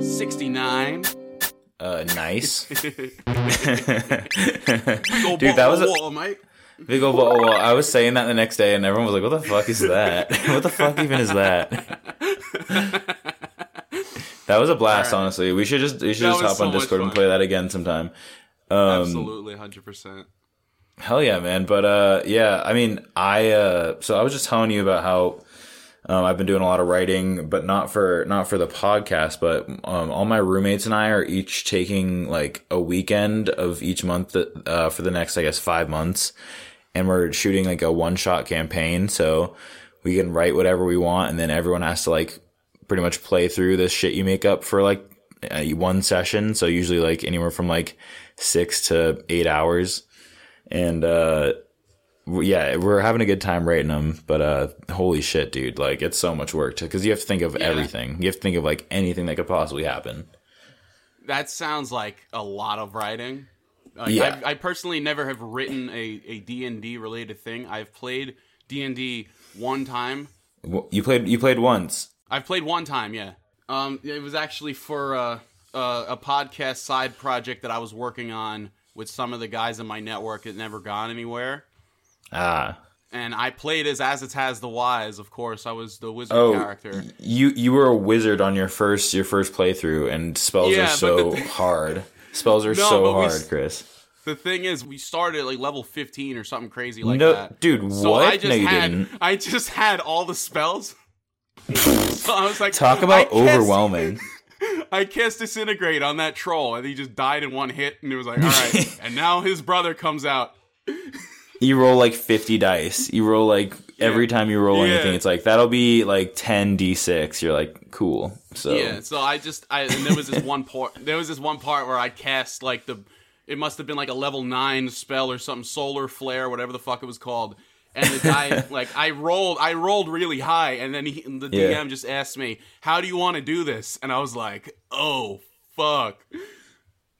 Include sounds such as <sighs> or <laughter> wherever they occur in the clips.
69. Uh, nice. <laughs> <laughs> Dude, that was a, wall, big old ball. Well, I was saying that the next day, and everyone was like, "What the fuck is that? <laughs> what the fuck even is that?" that was a blast. Right. Honestly, we should just we should That just hop so on Discord and play that again sometime. Um, Absolutely, 100%. Hell yeah, man. But uh yeah, I mean, I uh so I was just telling you about how um, I've been doing a lot of writing, but not for not for the podcast. But um, all my roommates and I are each taking like a weekend of each month uh, for the next, I guess, five months, and we're shooting like a one shot campaign. So we can write whatever we want, and then everyone has to like pretty much play through this shit you make up for like uh, one session. So usually like anywhere from like six to eight hours and uh yeah we're having a good time writing them but uh holy shit dude like it's so much work because you have to think of Yeah. everything you have to think of like anything that could possibly happen That sounds like a lot of writing. Like, Yeah. I, I personally never have written a, a D&D related thing. I've played D&D one time. You played you played once I've played one time, yeah. Um, it was actually for uh, uh, a podcast side project that I was working on with some of the guys in my network. It never gone anywhere. Ah And I played as Azataz the Wise, of course. I was the wizard oh character. you you were a wizard on your first your first playthrough and spells Yeah, are so the- <laughs> hard spells are No, so but we hard Chris The thing is, we started at like level 15 or something crazy like no that. dude So what I just no you had didn't I just had all the spells. <laughs> so I was like, talk about overwhelming <laughs> I cast disintegrate on that troll, and he just died in one hit. And it was like, all right. and now his brother comes out. You roll like 50 dice you roll like every time you roll Yeah. anything it's like that'll be like 10 d6 you're like cool so Yeah. So I just I and there was this one part. <laughs> There was this one part where I cast like the. It must have been like a level nine spell or something, solar flare, whatever the fuck it was called. And the guy, <laughs> like, I rolled, I rolled really high, and then he, the Yeah. DM just asked me, "How do you want to do this?" And I was like, "Oh fuck."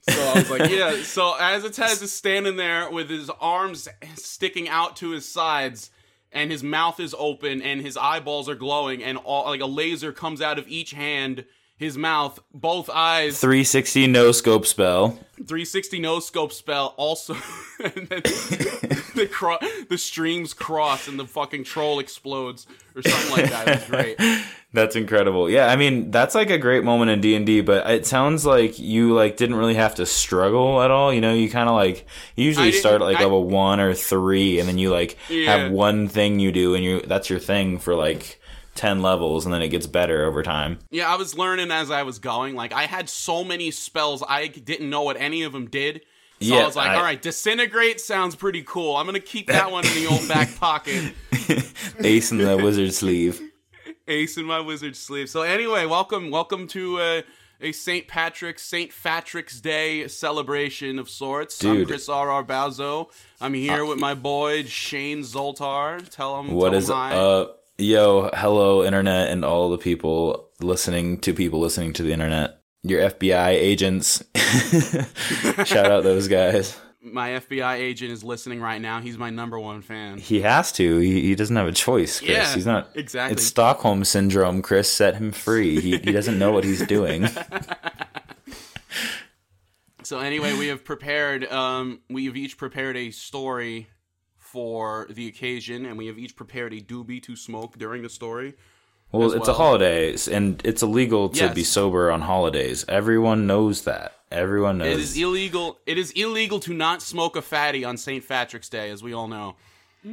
So I was like, <laughs> "Yeah." So as Taz is standing there with his arms sticking out to his sides, and his mouth is open, and his eyeballs are glowing, and all like a laser comes out of each hand, his mouth, both eyes, 360 no scope spell 360 no scope spell also <laughs> and then the cro- the streams cross and the fucking troll explodes or something like that. It was great. <laughs> that's incredible yeah i mean that's like a great moment in d&d but it sounds like you like didn't really have to struggle at all you know you kind of like you usually start at like I- level one or three and then you like Yeah. have one thing you do and you that's your thing for like 10 levels and then it gets better over time Yeah, I was learning as I was going. Like I had so many spells I didn't know what any of them did. So Yeah, I was like, I- all right, disintegrate sounds pretty cool. I'm gonna keep that one in the old back <laughs> pocket. <laughs> ace in the wizard sleeve <laughs> Ace in my wizard sleeve. So anyway, welcome, welcome to uh, a St. Patrick's St. Patrick's Day celebration of sorts. I'm Chris R. R. Balzo. I'm here with my boy Shane Zoltar. Tell him What tell is him hi. Yo hello internet and all the people listening to people listening to the internet your fbi agents <laughs> shout out those guys my FBI agent is listening right now. He's my number one fan. he has to he, he doesn't have a choice chris Yeah, he's not exactly. it's stockholm syndrome chris set him free he, he doesn't know what he's doing <laughs> <laughs> So anyway, we have prepared. Um, we have each prepared a story for the occasion, and we have each prepared a doobie to smoke during the story. well it's a holiday, and it's illegal to Yes. be sober on holidays everyone knows that everyone knows It is illegal. It is illegal to not smoke a fatty on St. Patrick's Day, as we all know.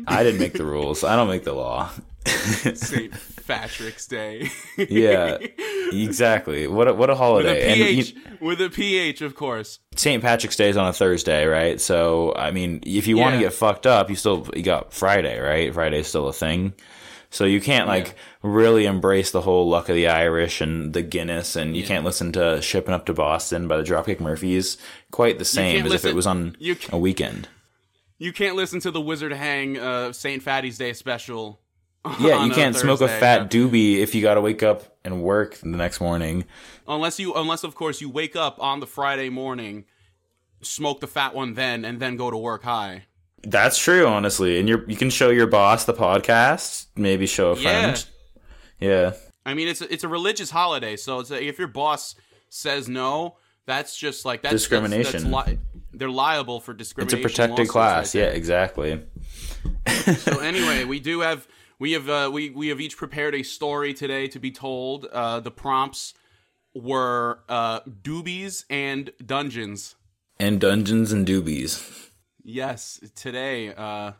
i didn't make the rules i don't make the law <laughs> St. <laughs> Patrick's Day. yeah <laughs> exactly what a, what a with holiday a and you- with a ph, of course. St. Patrick's Day is on a Thursday, right? So, I mean, if you want to get fucked up, you still you got Friday, right? Friday's still a thing. So you can't like Yeah. really embrace the whole luck of the Irish and the Guinness, and you can't listen to "Shipping Up to Boston" by the Dropkick Murphys quite the same as if it was on a weekend. You can't listen to the Wizard Hang uh, St. Fatty's Day special. <laughs> Yeah, you can't smoke a fat doobie if you got to wake up and work the next morning. unless you unless of course you wake up on the Friday morning, smoke the fat one then, and then go to work high. That's true, honestly. And you you can show your boss the podcast, maybe show a friend. Yeah. I mean, it's a, it's a religious holiday, so it's a, if your boss says no, that's just like that's Discrimination. That's, that's li- they're liable for discrimination. It's a protected class. right yeah, exactly. So anyway, we do have we have uh, we we have each prepared a story today to be told. Uh, the prompts were uh, doobies and dungeons. And Dungeons and Doobies. Yes, today, uh,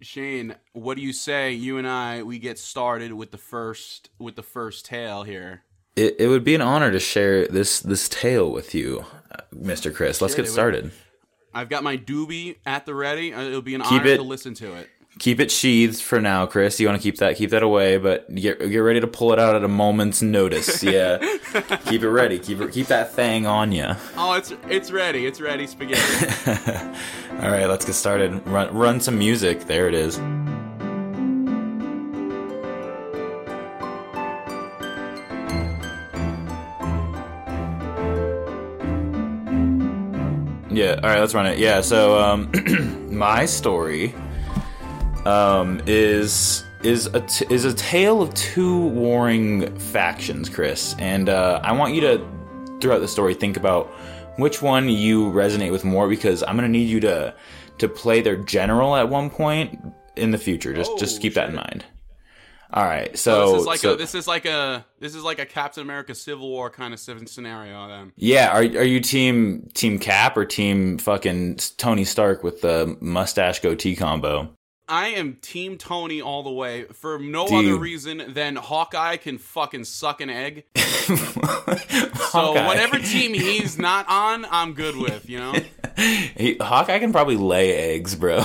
Shane, what do you say? You and I, we get started with the first with the first tale here. It, it would be an honor to share this this tale with you, uh, Mr. Chris. Let's get started. I've got my doobie at the ready. Uh, It'll be an Keep honor it- to listen to it. Keep it sheathed for now, Chris. You want to keep that keep that away, but get get ready to pull it out at a moment's notice. <laughs> Yeah, keep it ready. Keep it keep that thing on you. Oh, it's it's ready. It's ready, spaghetti. <laughs> All right, let's get started. Run run some music. There it is. Yeah, all right, let's run it. Yeah, so um <clears throat> my story um is is a t- is a tale of two warring factions, Chris. And uh I want you to throughout the story think about which one you resonate with more because I'm going to need you to to play their general at one point in the future. Just just Oh, keep that in mind. All right. So, this is like so- a this is like a this is like a Captain America Civil War kind of scenario. Then Yeah, are are you team team Cap or team fucking Tony Stark with the mustache goatee combo? I am Team Tony all the way for no Dude. other reason than Hawkeye can fucking suck an egg. <laughs> So Hawkeye. whatever team he's not on, I'm good with. You know. <laughs> He, Hawkeye can probably lay eggs, bro. <laughs>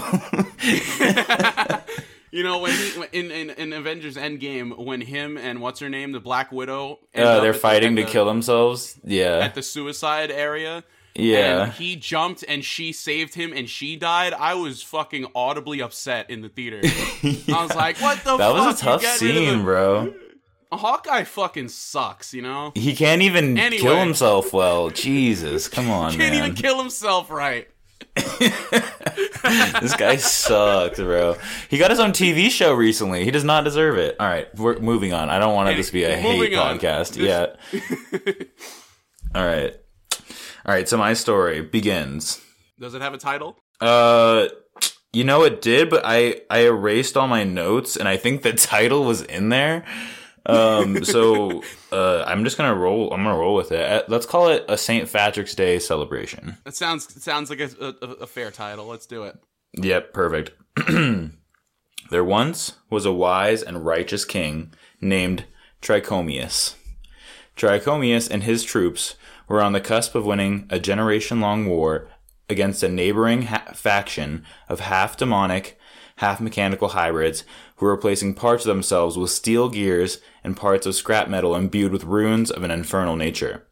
You know when he in, in in Avengers Endgame when him and what's her name the Black Widow uh, they're at the- fighting to kill themselves. Yeah, at the suicide area. Yeah. And he jumped and she saved him and she died. I was fucking audibly upset in the theater. <laughs> I was like, "What the fuck? that fuck? was a tough You get rid of scene, the- bro. Hawkeye fucking sucks, you know. He can't even Anyway. kill himself well. Jesus, come on, man. He Can't man. even kill himself right. <laughs> this guy sucks, bro. He got his own TV show recently. He does not deserve it. All right, we're moving on. I don't want this to be a hate on. podcast. This- Yeah. <laughs> All right. All right, so my story begins. Does it have a title? Uh you know it did, but I I erased all my notes and I think the <laughs> title was in there. Um so <laughs> uh I'm just going to roll I'm to roll with it. Uh, Let's call it a St. Patrick's Day celebration. It sounds it sounds like a, a, a fair title. Let's do it. Yep, perfect. <clears throat> there once was a wise and righteous king named Trichomius. Trichomius and his troops were on the cusp of winning a generation long war against a neighboring ha- faction of half demonic, half mechanical hybrids who were replacing parts of themselves with steel gears and parts of scrap metal imbued with runes of an infernal nature.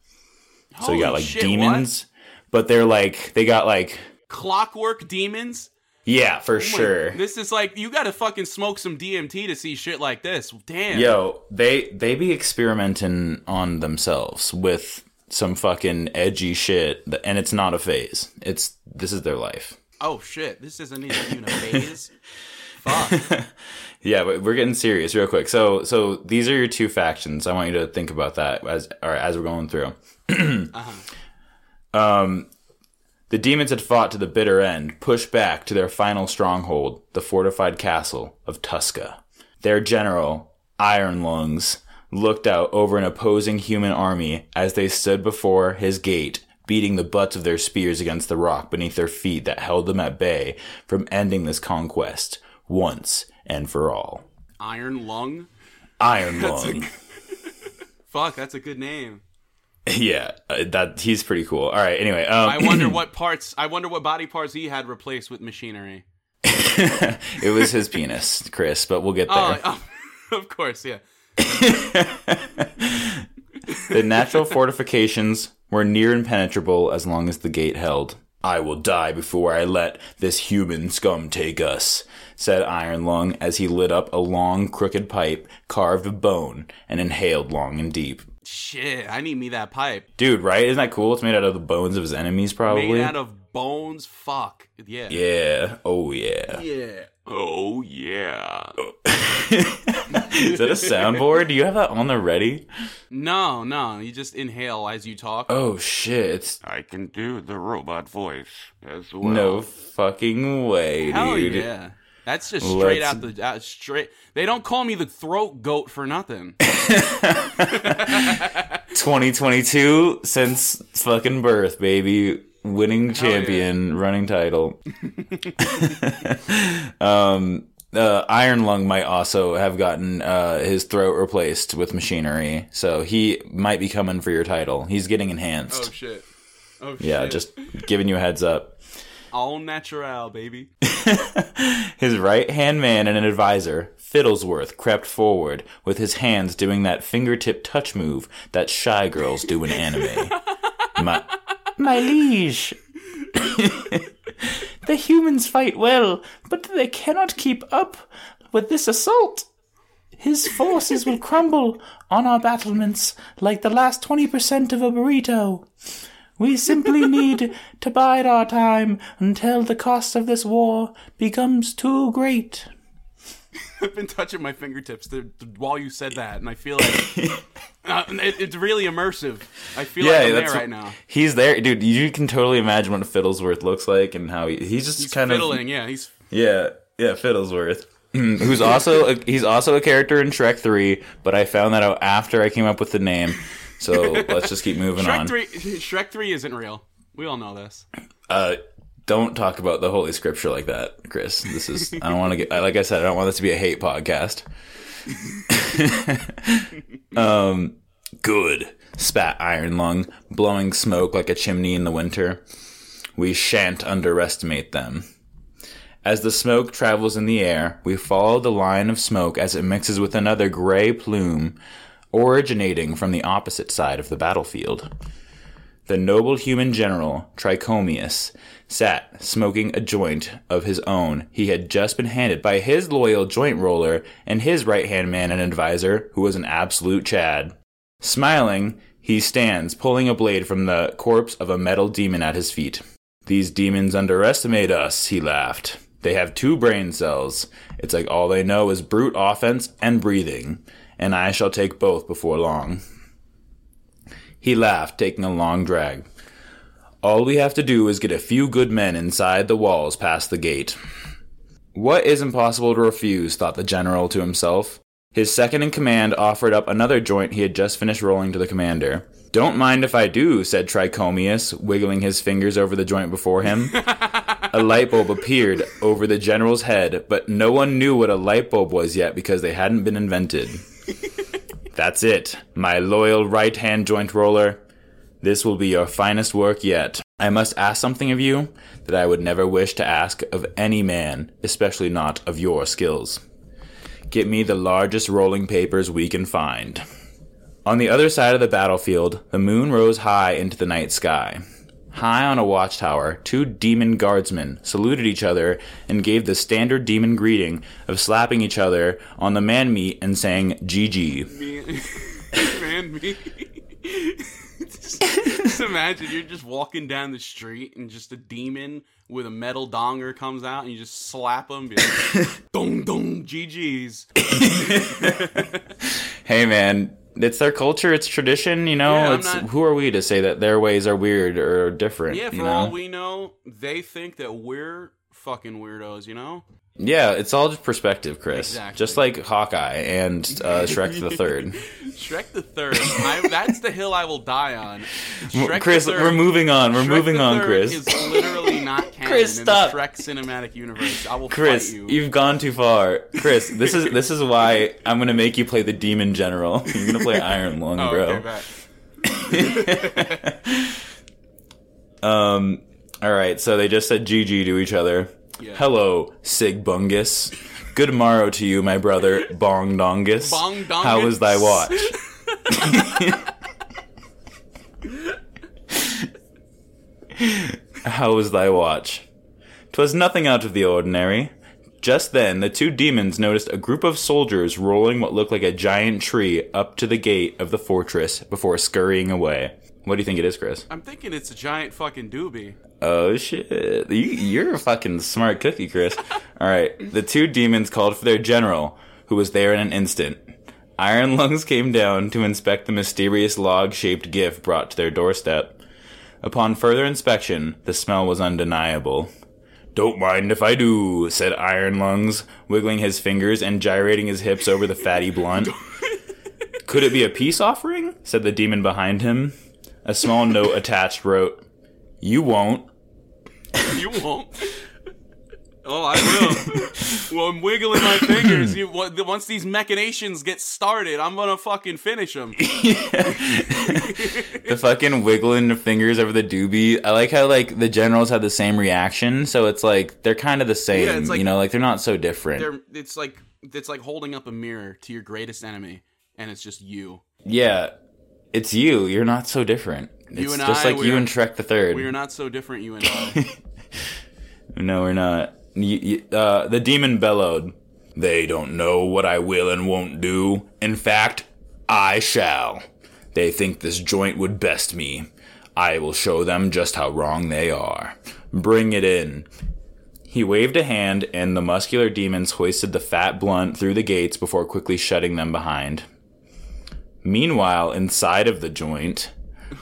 So you got like shit, demons, but they're like, they got like, clockwork demons. yeah, for Oh my- sure. This is like you got to fucking smoke some DMT to see shit like this. Damn. Yo, they they be experimenting on themselves with some fucking edgy shit, and it's not a phase. It's this is their life. Oh shit. This isn't even a phase. <laughs> Fuck. Yeah, but we're getting serious real quick. So so these are your two factions. I want you to think about that as or as we're going through. <clears throat> Um, the demons had fought to the bitter end, pushed back to their final stronghold, the fortified castle of Tusca. Their general, Iron Lungs, looked out over an opposing human army as they stood before his gate, beating the butts of their spears against the rock beneath their feet that held them at bay from ending this conquest once and for all. Iron lung. Iron <laughs> That's a- Lung. <laughs> Fuck, that's a good name. <laughs> yeah, uh, that he's pretty cool. All right, anyway, um, I wonder <clears throat> what parts. I wonder what body parts he had replaced with machinery. it was his penis, Chris, but we'll get there. Oh, oh, of course, yeah. The natural fortifications were near impenetrable as long as the gate held. I will die before I let this human scum take us, said Iron Lung as he lit up a long, crooked pipe carved of bone and inhaled long and deep. Shit, I need me that pipe. Dude, right? Isn't that cool? It's made out of the bones of his enemies, probably. Made out of bones. Fuck. Yeah. yeah. Oh yeah. Yeah. Oh yeah. Is that a soundboard? Do you have that on the ready? No, no. You just inhale as you talk. Oh shit! I can do the robot voice as well. no fucking way, Hell dude. yeah. That's just straight Let's- out the out straight. They don't call me the throat goat for nothing. <laughs> <laughs> 2022 since fucking birth, baby. Winning champion, running title. <laughs> um, uh, Iron Lung might also have gotten uh, his throat replaced with machinery, so he might be coming for your title. He's getting enhanced. Oh shit. Oh yeah, shit. just giving you a heads up. all natural, baby. <laughs> His right hand man and an advisor, Fiddlesworth, crept forward, with his hands doing that fingertip touch move that shy girls do in anime. <laughs> my, my liege. <laughs> the humans fight well, but they cannot keep up with this assault. His forces will crumble on our battlements like the last 20% of a burrito. We simply <laughs> need to bide our time until the cost of this war becomes too great. <laughs> I've been touching my fingertips th- th- while you said that, and I feel like <laughs> uh, it, it's really immersive. I feel like I'm there right now. He's there, dude. You can totally imagine what Fiddlesworth looks like and how he, he's just He's kind fiddling, of yeah. He's yeah, yeah, Fiddlesworth. <clears throat> Who's also a, he's also a character in Shrek Three, but I found that out after I came up with the name. So <laughs> let's just keep moving Shrek on. three. Shrek three isn't real. We all know this. Uh, don't talk about the Holy Scripture like that, Chris. This is I don't want to get like I said I don't want this to be a hate podcast. <laughs> um, good spat Iron Lung, blowing smoke like a chimney in the winter. We shan't underestimate them. As the smoke travels in the air, we follow the line of smoke as it mixes with another gray plume, originating from the opposite side of the battlefield. The noble human general, Trichomius, sat smoking a joint of his own he had just been handed by his loyal joint roller and his right hand man and advisor, who was an absolute Chad. Smiling, he stands, pulling a blade from the corpse of a metal demon at his feet. These demons underestimate us, he laughed. They have two brain cells. It's like all they know is brute offense and breathing, and I shall take both before long. He laughed, taking a long drag. All we have to do is get a few good men inside the walls past the gate. What is impossible to refuse, thought the general to himself. His second in command offered up another joint he had just finished rolling to the commander. Don't mind if I do, said Trichomius, wiggling his fingers over the joint before him. <laughs> a light bulb appeared over the general's head, but no one knew what a light bulb was yet because they hadn't been invented. That's it, my loyal right hand joint roller. This will be your finest work yet. I must ask something of you that I would never wish to ask of any man, especially not of your skills. Get me the largest rolling papers we can find. On the other side of the battlefield, the moon rose high into the night sky. High on a watchtower, two demon guardsmen saluted each other and gave the standard demon greeting of slapping each other on the man meat and saying GG. Man, <laughs> me. just, <laughs> just imagine you're just walking down the street and just a demon with a metal donger comes out and you just slap him. Be like, <laughs> dong dong, GG's. Hey man, it's their culture, it's tradition, you know. Yeah, it's not- who are we to say that their ways are weird or different? Yeah, for you know? all we know, they think that we're fucking weirdos. You know? yeah, it's all just perspective, Chris. Exactly. Just like Hawkeye and uh, Shrek the Third. <laughs> Shrek the Third. I, that's the hill I will die on. Shrek Chris, we're moving on. We're Shrek moving on, Chris. Is literally not <laughs> canon Chris, in the Shrek cinematic universe. I will Chris, fight you. you. have gone too far. Chris, this is this is why I'm gonna make you play the Demon General. <laughs> You're gonna play Iron Lung, oh, bro. okay. Um. All right. So they just said GG to each other. Yeah. Hello, Sig Bungus. Good morrow to you, my brother <laughs> Bong Dongus. Bong How was thy watch? <laughs> How was thy watch? 'Twas nothing out of the ordinary. Just then, the two demons noticed a group of soldiers rolling what looked like a giant tree up to the gate of the fortress before scurrying away. What do you think it is, Chris? I'm thinking it's a giant fucking doobie. Oh shit! You, you're a fucking smart cookie, Chris. <laughs> All right, the two demons called for their general, who was there in an instant. Iron Lungs came down to inspect the mysterious log-shaped gift brought to their doorstep. Upon further inspection, the smell was undeniable. Don't mind if I do, said Iron Lungs, wiggling his fingers and gyrating his hips over the fatty blunt. <laughs> Could it be a peace offering? said the demon behind him. A small note <laughs> attached wrote, You won't. You won't. Oh, I will. well, I'm wiggling my fingers. You, once these machinations get started, I'm gonna fucking finish them. <laughs> the fucking wiggling the fingers over the doobie. I like how like the generals had the same reaction, so it's like they're kind of the same. Yeah, like- you know, like they're not so different. It's like it's like holding up a mirror to your greatest enemy, and it's just you. Yeah, it's you. You're not so different. It's and just I, like you and Shrek the Third. We are not so different, you and I. <laughs> No, we're not. You, you, uh, the demon bellowed. They don't know what I will and won't do. In fact, I shall. They think this joint would best me. I will show them just how wrong they are. Bring it in. He waved a hand, and the muscular demons hoisted the fat blunt through the gates before quickly shutting them behind. Meanwhile, inside of the joint,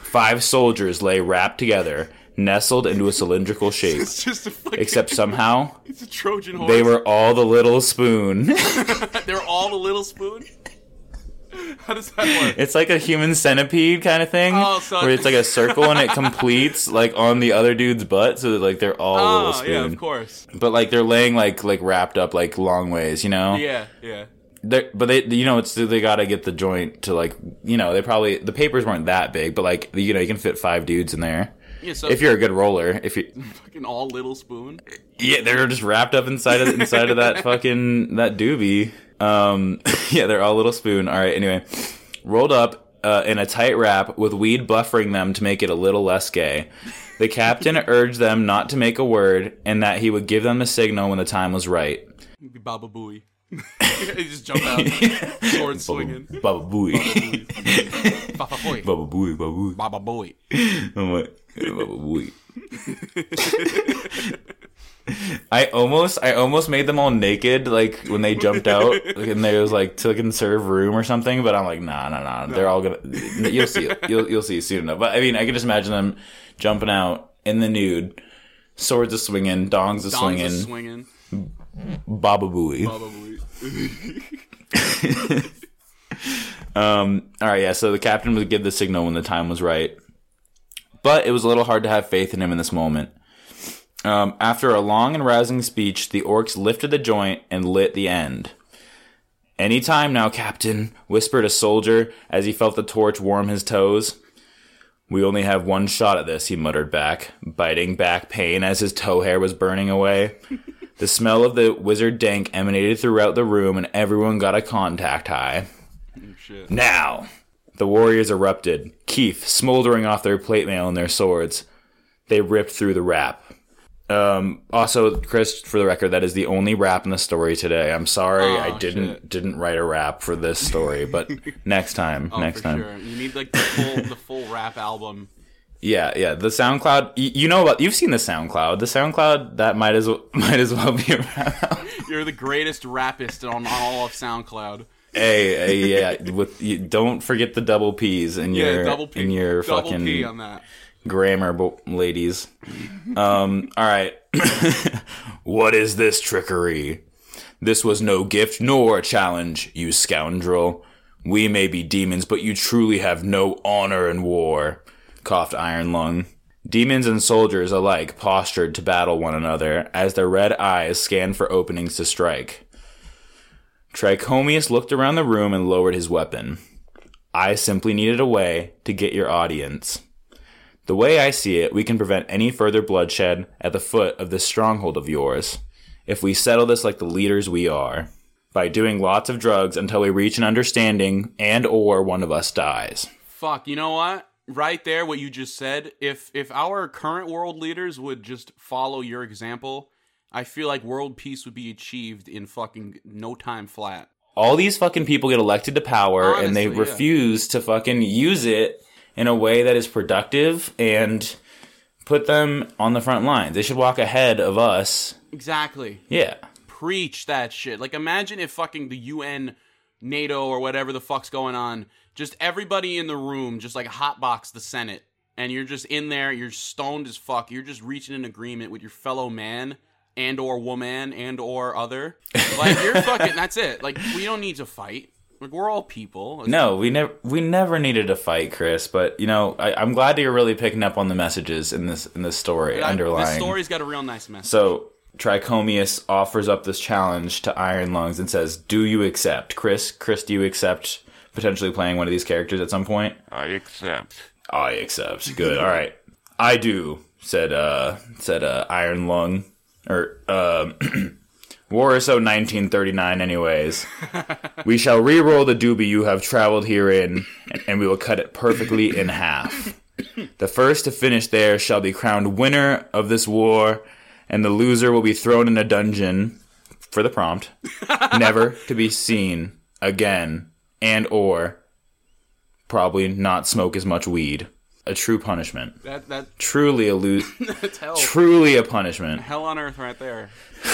five soldiers lay wrapped together, nestled into a cylindrical <laughs> shape. it's just a fucking. Except somehow <laughs> it's a Trojan horse. they were all the little spoon. <laughs> They're all the little spoon. How does that work? it's like a human centipede kind of thing, Oh, so- where it's like a circle and it completes like on the other dude's butt, so that like they're all a little Oh, spoon. yeah, of course. But like they're laying like like wrapped up like long ways, you know. Yeah, yeah. But they, you know, it's they got to get the joint to like, you know, they probably the papers weren't that big, but like, you know, you can fit five dudes in there Yeah, so if you're a good roller. If you, <laughs> fucking all little spoon. Yeah, they're just wrapped up inside of inside of that <laughs> fucking that doobie. Um, <laughs> yeah, they're all little spoon. All right, anyway, rolled up uh, in a tight wrap with weed buffering them to make it a little less gay. The captain urged them not to make a word and that he would give them the signal when the time was right. Baba Booey. <laughs> he just jumped out, <laughs> sword swinging. Baba booey, Baba Booey. <laughs> baba booey, baba booey. Baba Booey. I'm like, baba booey. I almost, I almost made them all naked, like when they jumped out, like, and they was like to conserve room or something. But I'm like, nah, nah, nah. They're all gonna. You'll see, it. you'll you'll see soon enough. But I mean, I can just imagine them jumping out in the nude, swords a swinging, dongs a Dongs swinging, swinging. baba booey. Baba Booey. <laughs> Um, all right, yeah. So the captain would give the signal when the time was right, but it was a little hard to have faith in him in this moment. Um, after a long and rousing speech, the orcs lifted the joint and lit the end. Any time now, Captain, whispered a soldier as he felt the torch warm his toes. We only have one shot at this, he muttered back, biting back pain as his toe hair was burning away. <laughs> the smell of the wizard dank emanated throughout the room, and everyone got a contact high. Shit. Now! The warriors erupted, Keith smoldering off their plate mail and their swords. They ripped through the wrap. Um, also, Chris, for the record, that is the only rap in the story today. I'm sorry, Oh, I didn't shit. didn't write a rap for this story, but <laughs> next time, Oh, next for time, sure. You need like the full the full rap album. Yeah, yeah. The SoundCloud, y- you know about, you've seen the SoundCloud. The SoundCloud that might as well, <laughs> might as well be a rap. <laughs> You're the greatest rappist on, on all of SoundCloud. hey, hey, yeah. With you, don't forget the double P's in Yeah, your double P. in your double fucking P on that. grammar bo- ladies. Um, all right. <laughs> what is this trickery? This was no gift nor a challenge, you scoundrel. We may be demons, but you truly have no honor in war, coughed Iron Lung. Demons and soldiers alike postured to battle one another as their red eyes scanned for openings to strike. Trichomius looked around the room and lowered his weapon. I simply needed a way to get your audience. The way I see it, we can prevent any further bloodshed at the foot of this stronghold of yours if we settle this like the leaders we are, by doing lots of drugs until we reach an understanding and or one of us dies. Fuck, you know what? Right there, what you just said. If if our current world leaders would just follow your example, I feel like world peace would be achieved in fucking no time flat. All these fucking people get elected to power and they Honestly, yeah. refuse to fucking use it in a way that is productive and put them on the front lines. They should walk ahead of us. Exactly. Yeah. Preach that shit. Like imagine if fucking the UN, NATO or whatever the fuck's going on, just everybody in the room just like hotbox the Senate and you're just in there, you're stoned as fuck. You're just reaching an agreement with your fellow man and or woman and or other. Like you're <laughs> fucking that's it. Like we don't need to fight. Like we're all people. No, we never we never needed a fight, Chris. But you know, I, I'm glad that you're really picking up on the messages in this in this story I- underlying. This story's got a real nice message. So Trichomius offers up this challenge to Iron Lungs and says, "Do you accept, Chris? Chris, do you accept potentially playing one of these characters at some point?" I accept. I accept. Good. All right. I do. Said uh said uh Iron Lung or um <clears throat> Warso 1939 anyways. <laughs> we shall re-roll the doobie you have traveled herein and, and we will cut it perfectly in half. <coughs> The first to finish there shall be crowned winner of this war and the loser will be thrown in a dungeon for the prompt <laughs> never to be seen again and or probably not smoke as much weed. A true punishment. that that Truly a lo- <laughs> that's hell. truly a punishment. Hell on earth right there. <sighs>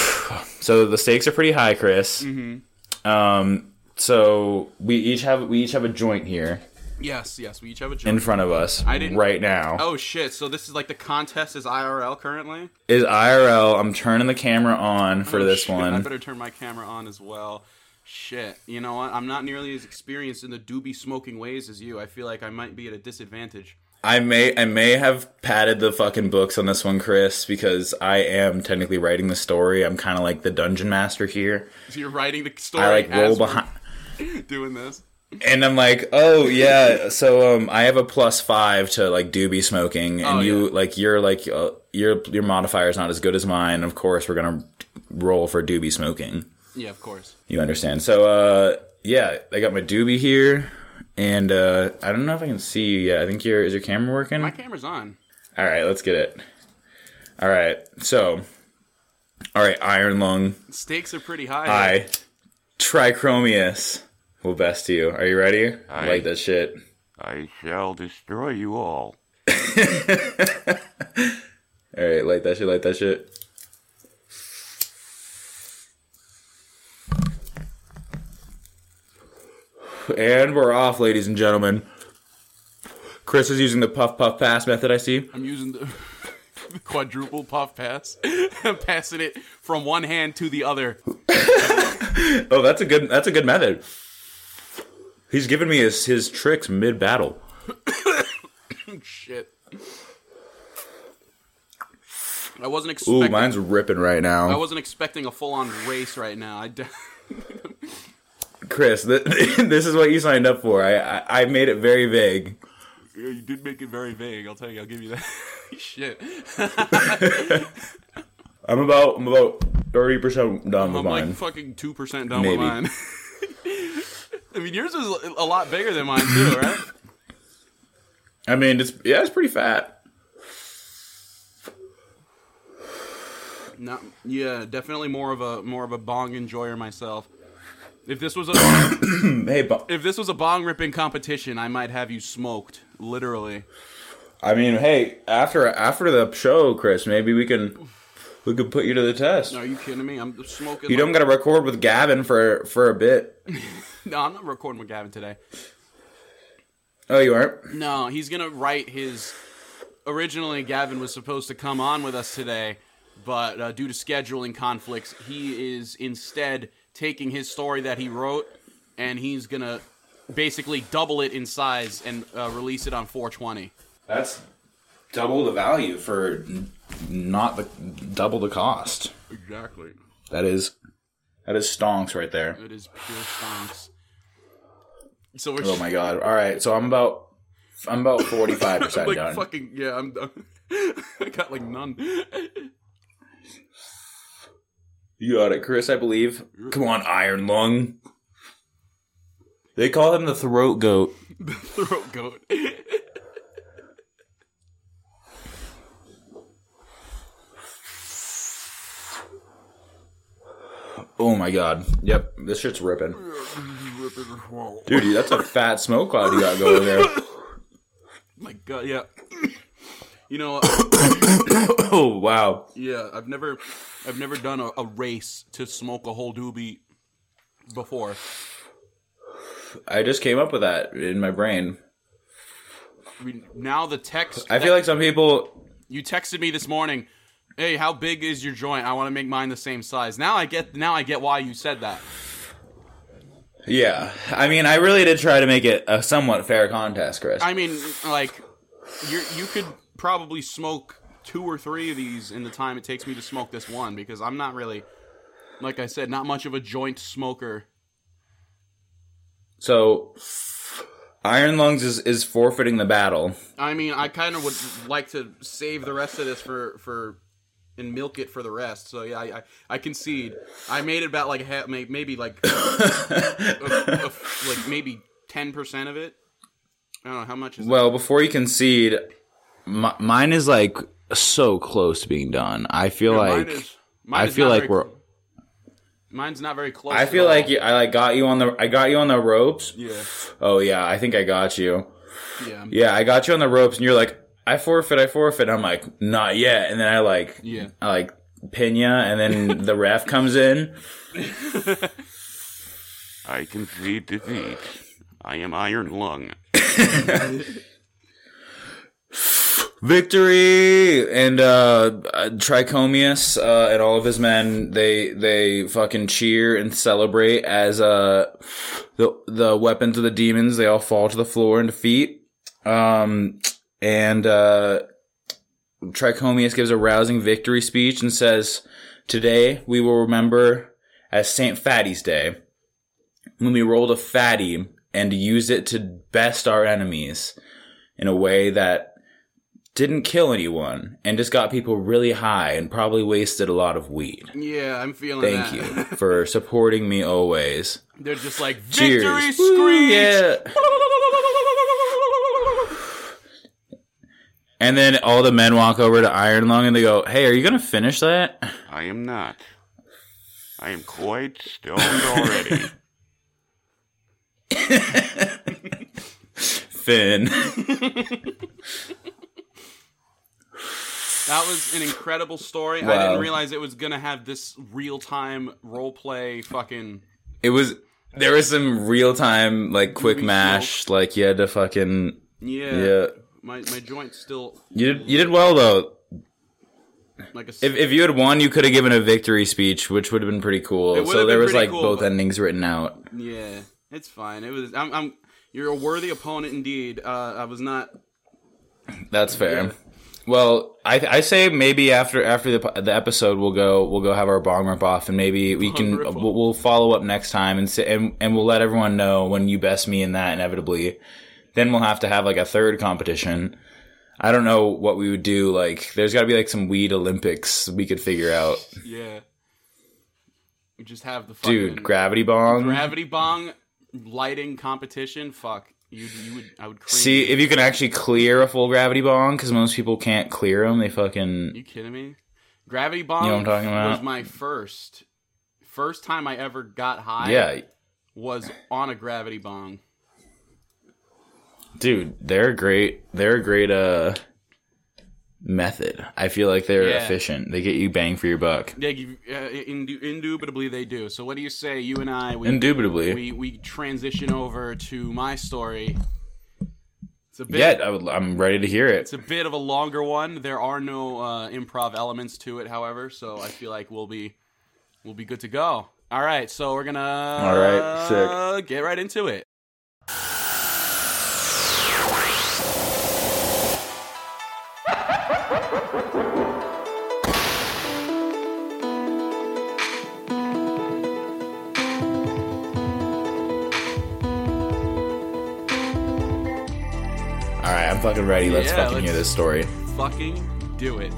So the stakes are pretty high, Chris. Mm-hmm. Um, so we each have we each have a joint here Yes, yes. We each have a joint in front of us I didn't- right now. Oh shit! So this is like the contest is IRL currently. Is IRL? I'm turning the camera on for Oh, this shit, I better turn my camera on as well. Shit. You know what? I'm not nearly as experienced in the doobie smoking ways as you. I feel like I might be at a disadvantage. I may I may have padded the fucking books on this one, Chris, because I am technically writing the story. I'm kind of like the dungeon master here. So <laughs> you're writing the story. I like roll behind. <laughs> doing this. And I'm like, oh yeah. So um, I have a plus five to like doobie smoking, and Oh, you yeah. like you're like uh, your your modifier is not as good as mine. Of course, we're gonna roll for doobie smoking. Yeah, of course. You understand? So uh, yeah, I got my doobie here, and uh, I don't know if I can see you yet. I think your is your camera working? My camera's on. All right, let's get it. All right, so all right, Iron Lung, Stakes are pretty high. I Trichomius will best you. Are you ready? I Aye. like that shit. I shall destroy you all. <laughs> All right, like that shit, like that shit. And we're off, ladies and gentlemen. Chris is using the puff puff pass method. I see. I'm using the <laughs> quadruple puff pass. I'm <laughs> passing it from one hand to the other. <laughs> Oh, that's a good. That's a good method. He's giving me his his tricks mid battle. <coughs> Shit. I wasn't expecting. Ooh, mine's ripping right now. I wasn't expecting a full-on race right now. I de- Chris, th- <laughs> this is what you signed up for. I, I I made it very vague. Yeah, you did make it very vague. I'll tell you. I'll give you that. <laughs> Shit. <laughs> I'm about I'm about thirty percent done with I'm mine. like fucking two percent done Maybe. with mine. I mean, yours is a lot bigger than mine too, right? I mean, it's yeah, it's pretty fat. Not, yeah, definitely more of a more of a bong enjoyer myself. If this was a <coughs> Hey, bu- if this was a bong ripping competition, I might have you smoked, literally. I mean, hey, after after the show, Chris, maybe we can we could put you to the test. Are you kidding me? I'm smoking. You don't got to record with Gavin for for a bit. <laughs> No, I'm not recording with Gavin today. Oh, you aren't. No, he's gonna write his. Originally, Gavin was supposed to come on with us today, but uh, due to scheduling conflicts, he is instead taking his story that he wrote, and he's gonna basically double it in size and uh, release it on 420. That's double the value for not the double the cost. Exactly. That is that is stonks right there. It is pure stonks. So we're Oh my god! All right, so I'm about I'm about forty five percent <laughs> like done. fucking yeah, I'm done. <laughs> I got like none. You got it, Chris. I believe. Come on, Iron Lung. They call him the throat goat. <laughs> The throat goat. Oh my god. Yep, this shit's ripping. Dude, that's a fat smoke cloud you got going there. <laughs> My God, yeah. You know, <coughs> Oh wow. yeah, I've never, I've never done a, a race to smoke a whole doobie before. I just came up with that in my brain. I mean, now the text. I feel like some people you texted me this morning. Hey, how big is your joint? I want to make mine the same size. Now I get. Now I get why you said that. Yeah. I mean, I really did try to make it a somewhat fair contest, Chris. I mean, like, you you could probably smoke two or three of these in the time it takes me to smoke this one because I'm not really, like I said, not much of a joint smoker. so Iron Lungs is, is forfeiting the battle. I mean, I kind of would like to save the rest of this for for and milk it for the rest. So yeah, I I, I concede. I made it about like ha- maybe like <laughs> a- a- like maybe ten percent of it. I don't know how much is that? Well, before you concede, m- mine is like so close to being done. I feel Yeah, like mine is- mine I feel like very we're. cl- mine's not very close. I feel like you, I like got you on the I got you on the ropes. yeah Oh yeah, I think I got you. yeah Yeah, I got you on the ropes, and you're like, I forfeit, I forfeit. I'm like, not yet, and then I like, Yeah. I like pin ya, and then <laughs> the ref comes in. <laughs> I can concede defeat. I am Iron Lung. <laughs> victory! And uh trichomius uh and all of his men they they fucking cheer and celebrate as uh the the weapons of the demons they all fall to the floor in defeat. Um and uh trichomius gives a rousing victory speech and says today we will remember as saint fatty's day when we rolled a fatty and used it to best our enemies in a way that didn't kill anyone and just got people really high and probably wasted a lot of weed. yeah. I'm feeling Thank that. you <laughs> for supporting me always. They're just like Cheers. victory screech. Yeah. And then all the men walk over to Iron Lung and they go, "Hey, are you gonna finish that?" I am not. I am quite stoned already. <laughs> <laughs> Finn. That was an incredible story. I didn't realize it was gonna have this real time role play fucking it was there was some real time like quick mash, like you had to fucking yeah. yeah. My my joint's still You did you did well though. like a If if you had won, you could have given a victory speech, which would have been pretty cool. So there was like cool, both but- endings written out. yeah. It's fine. It was I'm I'm you're a worthy opponent indeed. Uh I was not That's fair. Yeah. Well, I I say maybe after after the the episode we'll go we'll go have our bong rip off and maybe we can we'll, we'll follow up next time and say, and and we'll let everyone know when you best me in that inevitably. Then we'll have to have like a third competition. I don't know what we would do. Like, there's got to be like some weed Olympics we could figure out. yeah. We just have the Dude, gravity bong. gravity bong lighting competition. Fuck. You you would I would. See if you can actually clear a full gravity bong because most people can't clear them. They fucking you kidding me? Gravity bong You know what I'm talking about? was my first first time I ever got high. yeah, was on a gravity bong. dude. They're great. They're great uh method. I feel like they're Yeah. efficient. They get you bang for your buck. They uh, indu- indubitably they do. So what do you say? You and I, we Indubitably. we, we transition over to my story. It's a bit. Yeah, I would, I'm ready to hear it. It's a bit of a longer one. There are no uh, improv elements to it, however, so I feel like we'll be we'll be good to go. All right, so we're gonna All right, sick. get right into it. All right, I'm fucking ready. Let's Yeah, fucking let's- hear this story. Fucking do it.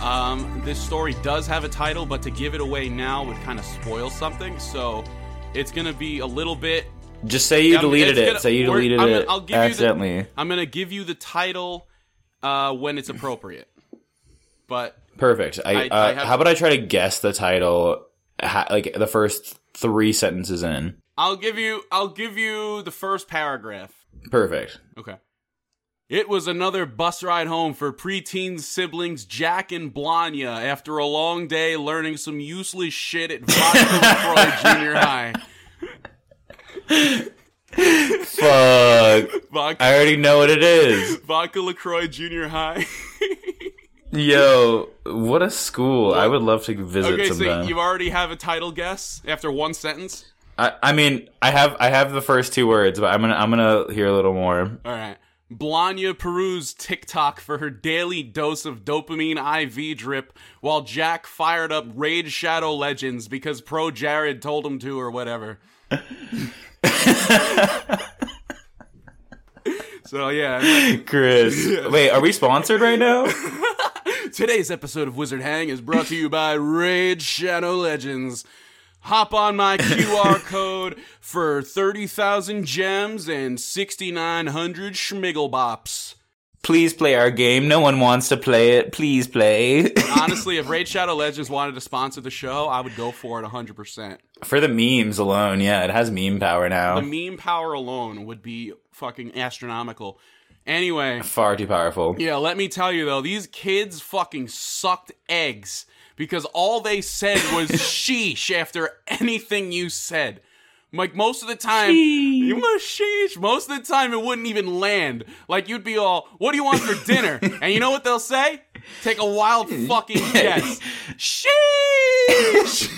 Um, this story does have a title, but to give it away now would kind of spoil something. So it's gonna be a little bit Just say you I'm- deleted it. gonna- Say you deleted I'm gonna- it I'll give you the- accidentally. I'm gonna give you the title uh, when it's appropriate. But Perfect. I, I- uh, I have- how about I try to guess the title ha- like the first three sentences in. I'll give you I'll give you the first paragraph. Perfect. Okay. It was another bus ride home for preteen siblings Jack and Blanya after a long day learning some useless shit at Vodka LaCroix <laughs> Junior High. Fuck. Vodka, I already know what it is. Vodka LaCroix Junior High. <laughs> Yo, what a school. I would love to visit okay, so sometime. you already have a title guess after one sentence? I, I mean, I have I have the first two words, but I'm gonna I'm gonna hear a little more. All right. Blanya perused TikTok for her daily dose of dopamine IV drip while Jack fired up Raid Shadow Legends because ProJared told him to or whatever. <laughs> so yeah, Chris, <laughs> wait, are we sponsored right now? <laughs> today's episode of Wizard Hang is brought to you by Raid Shadow Legends. Hop on my QR <laughs> code for 30,000 gems and 6,900 schmiggle bops. Please play our game. No one wants to play it. Please play. <laughs> Honestly, if Raid Shadow Legends wanted to sponsor the show, I would go for it 100%. For the memes alone, yeah, it has meme power now. The meme power alone would be fucking astronomical. Anyway, Far too powerful. yeah, let me tell you though, these kids fucking sucked eggs because all they said was <laughs> sheesh after anything you said. Like most of the time, you must sheesh. Most of the time, it wouldn't even land. Like you'd be all, "What do you want for dinner?" <laughs> and you know what they'll say? Take a wild fucking <laughs> guess. Sheesh.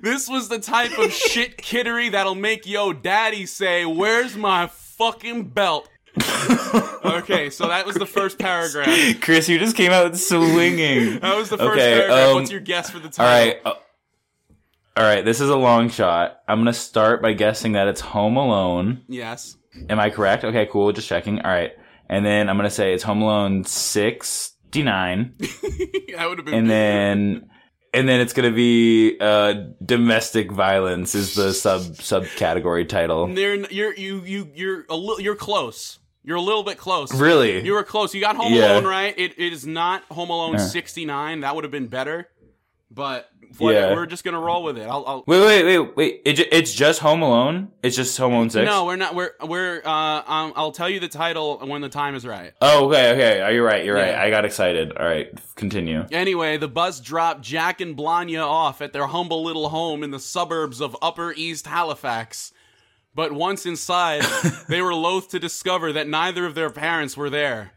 this was the type of shit kiddery that'll make yo daddy say, "Where's my fucking belt?" <laughs> okay, so that was the first paragraph. Chris, you just came out swinging. <laughs> That was the first Okay, paragraph. um, What's your guess for the title? All right. Uh, all right, this is a long shot. I'm going to start by guessing that it's Home Alone. Yes. Am I correct? Okay, cool. Just checking. All right. And then I'm going to say it's Home Alone 69. <laughs> that would have been. And then and then it's going to be uh domestic violence is the sub subcategory title. They're, you're you you you're a little you're close. You're a little bit close. Really? You were close. You got Home Yeah. Alone right. It, it is not Home Alone 69. That would have been better. But Yeah. we're just gonna roll with it. I'll, I'll Wait, wait, wait, wait. It, it's just Home Alone? It's just Home Alone 6? no, we're not. We're we're. Uh, um, I'll tell you the title when the time is right. Oh, okay, okay. Are you right? You're right. I got excited. All right, continue. Anyway, the bus dropped Jack and Blanya off at their humble little home in the suburbs of Upper East Halifax. But once inside, <laughs> they were loath to discover that neither of their parents were there.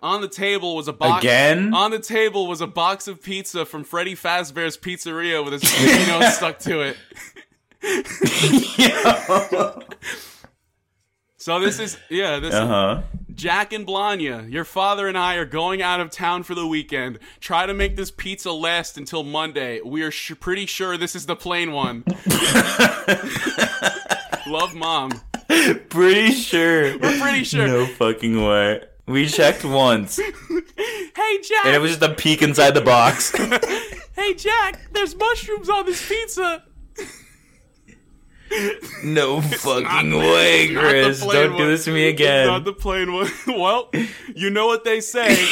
On the table was a box. Again? On the table was a box of pizza from Freddy Fazbear's Pizzeria with a sticky note stuck to it. so this is yeah, this Uh huh. Jack and Blanya, your father and I are going out of town for the weekend. Try to make this pizza last until Monday. We are sh- pretty sure this is the plain one. <laughs> Love, mom. Pretty sure. We're pretty sure. No fucking way. We checked once, <laughs> Hey, Jack. and it was just a peek inside the box. <laughs> <laughs> hey, Jack. There's mushrooms on this pizza. no fucking way, Chris. Don't do this to me It's again. not the plain one. well, you know what they say.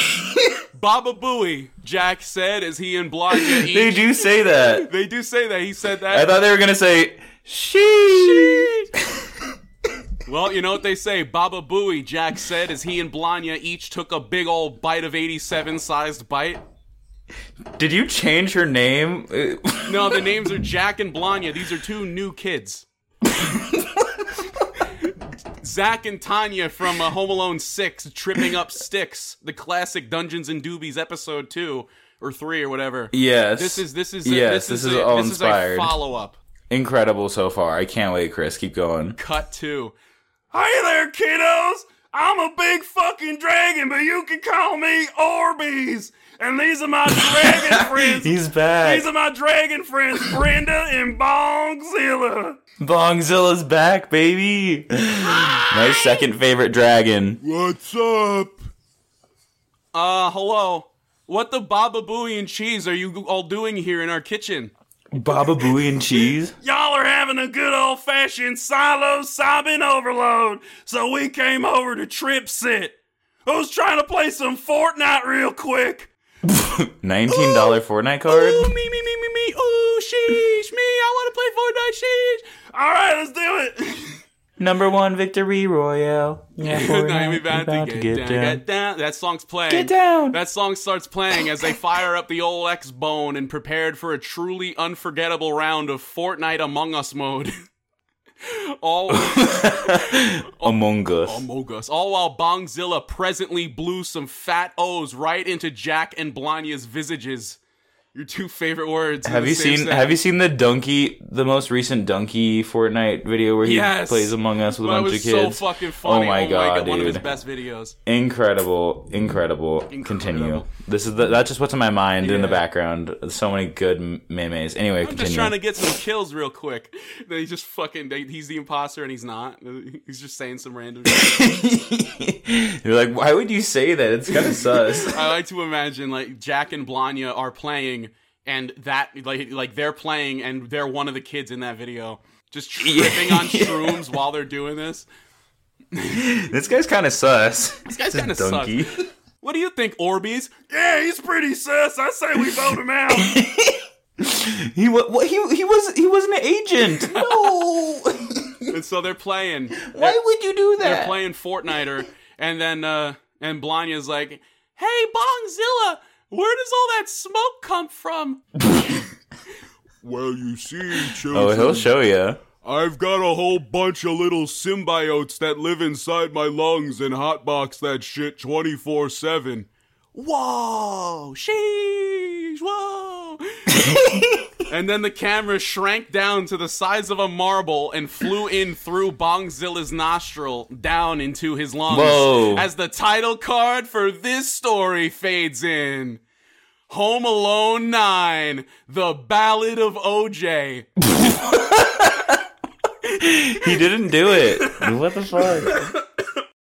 Baba Booey, Jack said as he and Blanya eat. They do say that. <laughs> They do say that. He said that. I thought they were gonna say she. <laughs> Well, you know what they say, Baba Booey, Jack said as he and Blanya each took a big old bite of 87 sized bite. Did you change her name? No, the names are Jack and Blanya. These are two new kids. <laughs> Zach and Tanya from uh, Home Alone 6, Tripping Up Sticks, the classic Dungeons and Doobies episode 2 or 3 or whatever. yes. This is this is yes. this, This, is, is a, all this inspired. is a follow up. Incredible so far. I can't wait, Chris. Keep going. Cut 2. Hey there, kiddos! I'm a big fucking dragon, but you can call me Orbeez. And these are my <laughs> dragon friends. He's back. These are my dragon friends, Brenda and Bongzilla. Bongzilla's back, baby. <gasps> My second favorite dragon. What's up? Uh, hello. What the Baba Booey and cheese are you all doing here in our kitchen? Baba Booey and cheese. Y'all are having a good old fashioned psilocybin overload, so we came over to trip sit. I was trying to play some Fortnite real quick. <laughs> Nineteen dollar Fortnite card. Ooh, me, me, me, me, me. Ooh, sheesh, me. I want to play Fortnite, sheesh. All right, let's do it. <laughs> Number one victory royale. Yeah, <laughs> we about, about to get, down, get down. That song's playing. Get down. That song starts playing as they fire up the old X Bone and prepared for a truly unforgettable round of Fortnite Among Us mode. <laughs> all Among Us. Among Us. All while Bongzilla presently blew some fat O's right into Jack and Blanya's visages. Your two favorite words. Have you seen sentence. Have you seen the donkey, the most recent donkey Fortnite video where he Yes. plays Among Us with a That bunch of kids? so fucking oh funny. Oh my god, One of his dude! best videos. Incredible, incredible, Continue. This is the, that's just what's in my mind in the background. So many good memes. Anyway, I'm continue. just trying to get some kills real quick. He's just fucking. they- He's the imposter and he's not. He's just saying some random. <laughs> You're like, why would you say that? It's kind of sus. <laughs> I like to imagine like Jack and Blanya are playing, and that like like they're playing, and they're one of the kids in that video, just <laughs> tripping on shrooms while they're doing this. this guy's kind of sus. This guy's kind of sus. donkey. What do you think, Orbeez? Yeah, he's pretty sus. I say we vote him out. <laughs> He wa- what, he he was he was an agent. <laughs> No. and so they're playing. Why would you do that? they're playing Fortniter, and then uh and Blanya's like, "Hey, Bongzilla, where does all that smoke come from?" <laughs> well, you see, oh, he'll show you. I've got a whole bunch of little symbiotes that live inside my lungs and hotbox that shit 24 7. Whoa! Sheesh! Whoa! <laughs> and then the camera shrank down to the size of a marble and flew in through Bongzilla's nostril down into his lungs Whoa. as the title card for this story fades in. Home Alone 9, The Ballad of OJ. <laughs> He didn't do it. what the fuck?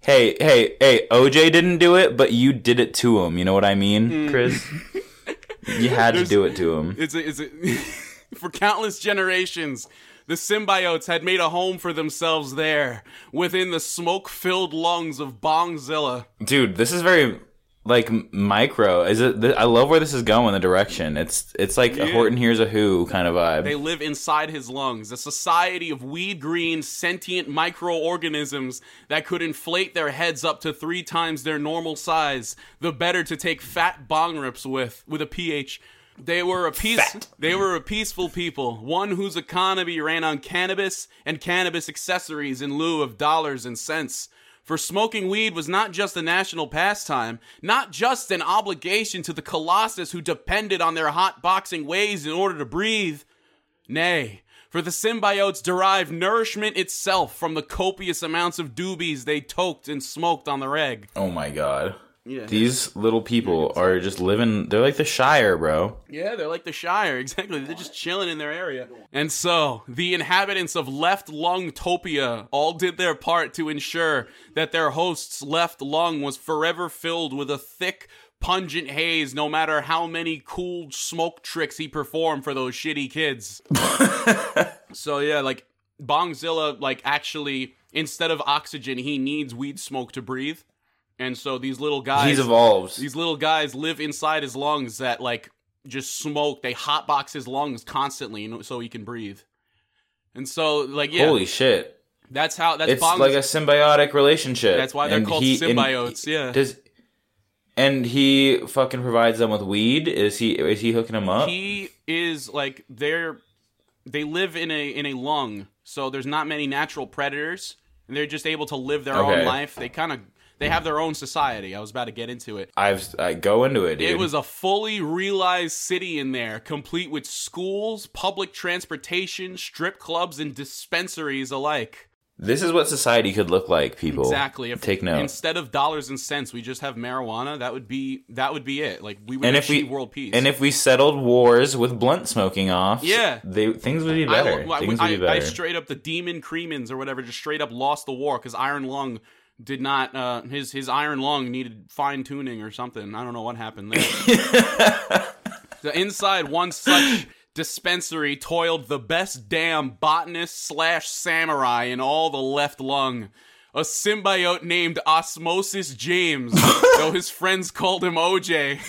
Hey, hey, hey, OJ didn't do it, but you did it to him. You know what I mean, mm. Chris? You had to do it to him. It's a, it's a, <laughs> for countless generations, the symbiotes had made a home for themselves there, within the smoke-filled lungs of Bongzilla. Dude, this is very like micro. Is it? Th- I love where this is going. The direction. It's it's like a Horton Hears a Who kind of vibe. They live inside his lungs, a society of weed-green, sentient microorganisms that could inflate their heads up to three times their normal size, the better to take fat bong rips with, with a pH. They were a peace. They were a peaceful people, one whose economy ran on cannabis and cannabis accessories in lieu of dollars and cents. For smoking weed was not just a national pastime, not just an obligation to the colossus who depended on their hot boxing ways in order to breathe. Nay, for the symbiotes derived nourishment itself from the copious amounts of doobies they toked and smoked on the reg. oh my god. Yeah. These little people are just living. They're like the Shire, bro. Yeah, they're like the Shire, <laughs> exactly. They're just chilling in their area. And so, the inhabitants of Left Lung Topia all did their part to ensure that their host's left lung was forever filled with a thick, pungent haze, no matter how many cool smoke tricks he performed for those shitty kids. <laughs> so, yeah, like, Bongzilla, like, actually, instead of oxygen, he needs weed smoke to breathe. And so these little guys He's evolved. these little guys live inside his lungs that like just smoke. They hotbox his lungs constantly, so he can breathe. And so, like, yeah, Holy shit! that's how that's It's Bong's- like a symbiotic relationship. That's why they're And called he- and symbiotes, yeah. Does and he fucking provides them with weed? Is he is he hooking them up? he is like they're they live in a in a lung, so there's not many natural predators, and they're just able to live their Okay. own life. They kind of they have their own society. I was about to get into it. I've I go into it, dude. It was a fully realized city in there, complete with schools, public transportation, strip clubs, and dispensaries alike. This is what society could look like, people. Exactly. If Take note. Instead of dollars and cents, we just have marijuana. That would be that would be it. Like we would and if we achieve world peace. and if we settled wars with blunt smoking off, Yeah. they things would be better. I, things I, would be I straight up the demon Cremans or whatever just straight up lost the war because Iron Lung did not uh, his his Iron Lung needed fine tuning or something. I don't know what happened there. <laughs> the inside one such dispensary toiled the best damn botanist slash samurai in all the left lung. A symbiote named Osmosis James, <laughs> though his friends called him OJ.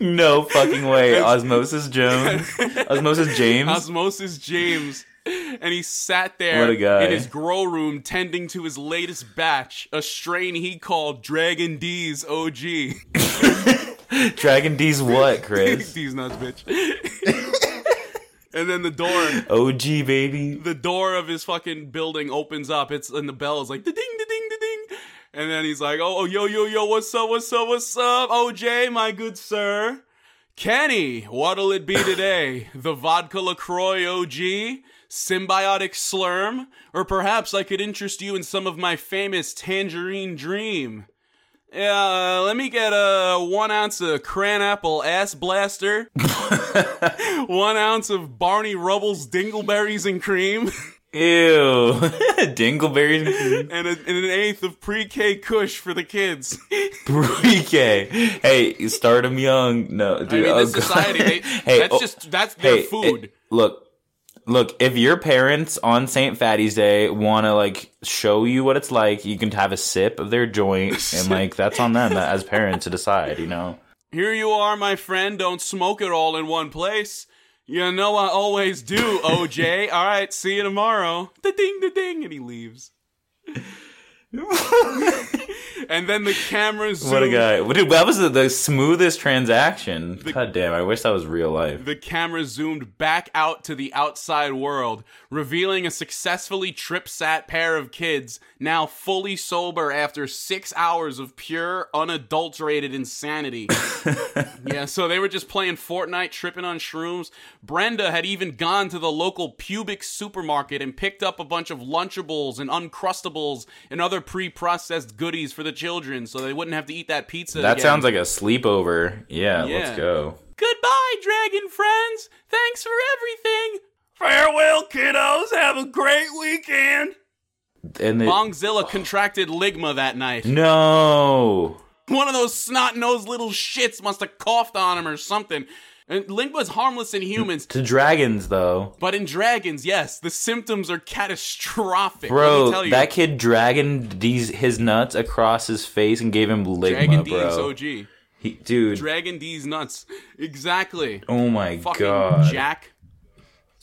No fucking way. <laughs> Osmosis Jones. Osmosis James. Osmosis James. And he sat there What a guy. in his grow room tending to his latest batch, a strain he called Dragon D's OG. <laughs> Dragon D's what, Chris? <laughs> D's nuts, bitch. <laughs> and then the door OG baby. the door of his fucking building opens up. It's and the bell is like the ding, the ding, the ding. And then he's like, oh, oh, yo, yo, yo, what's up, what's up, what's up, OJ, my good sir. Kenny, what'll it be today? The vodka LaCroix OG? Symbiotic Slurm? Or perhaps I could interest you in some of my famous Tangerine Dream? Yeah, uh, let me get a one ounce of Cranapple ass blaster, <laughs> one ounce of Barney Rubble's dingleberries and cream, <laughs> Ew. <laughs> Dingleberries and, a, and an eighth of pre-K Kush for the kids. pre-K. Hey, you start them young. No, dude. I mean, oh, society, they, hey, that's oh, just that's their hey, food. it- look, look. If your parents on St. Fatty's Day want to like show you what it's like, you can have a sip of their joint, and <laughs> like that's on them as parents to decide. You know. Here you are, my friend. Don't smoke it all in one place. You know I always do, OJ. all right, see you tomorrow. Da ding, da ding, and he leaves. <laughs> <laughs> and then the camera zooms. What a guy! Dude, that was the, the smoothest transaction. God damn! I wish that was real life. The camera zoomed back out to the outside world, revealing a successfully trip-sat pair of kids, now fully sober after six hours of pure, unadulterated insanity. <laughs> yeah, so they were just playing Fortnite, tripping on shrooms. Brenda had even gone to the local pubic supermarket and picked up a bunch of Lunchables and Uncrustables and other pre-processed goodies for the children, so they wouldn't have to eat that pizza. That again. sounds like a sleepover. Yeah, Yeah. let's go. Goodbye, dragon friends. Thanks for everything. Farewell, kiddos. Have a great weekend. And they, Bongzilla contracted ligma that night. no. One of those snot-nosed little shits must have coughed on him or something. And ligma's harmless in humans, To dragons though. but in dragons, yes, the symptoms are catastrophic. Let me tell Bro, that kid dragging these his nuts across his face and gave him ligma, Dragon D's bro. OG. He, dude, Dragon D's nuts. Exactly. oh my fucking god. Jack,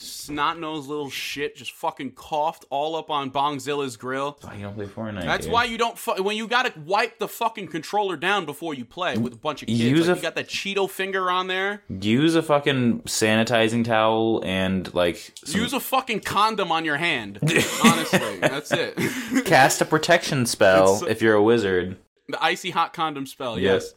snot nosed little shit, just fucking coughed all up on Bongzilla's grill. That's why you don't play Fortnite? That's dude? why you don't fu- when you gotta wipe the fucking controller down before you play with a bunch of kids. Use Like, a you got that Cheeto finger on there. use a fucking sanitizing towel and like some, Use a fucking condom on your hand. <laughs> Honestly, that's it. cast a protection spell if you're a wizard. the icy hot condom spell. Yes. Yes.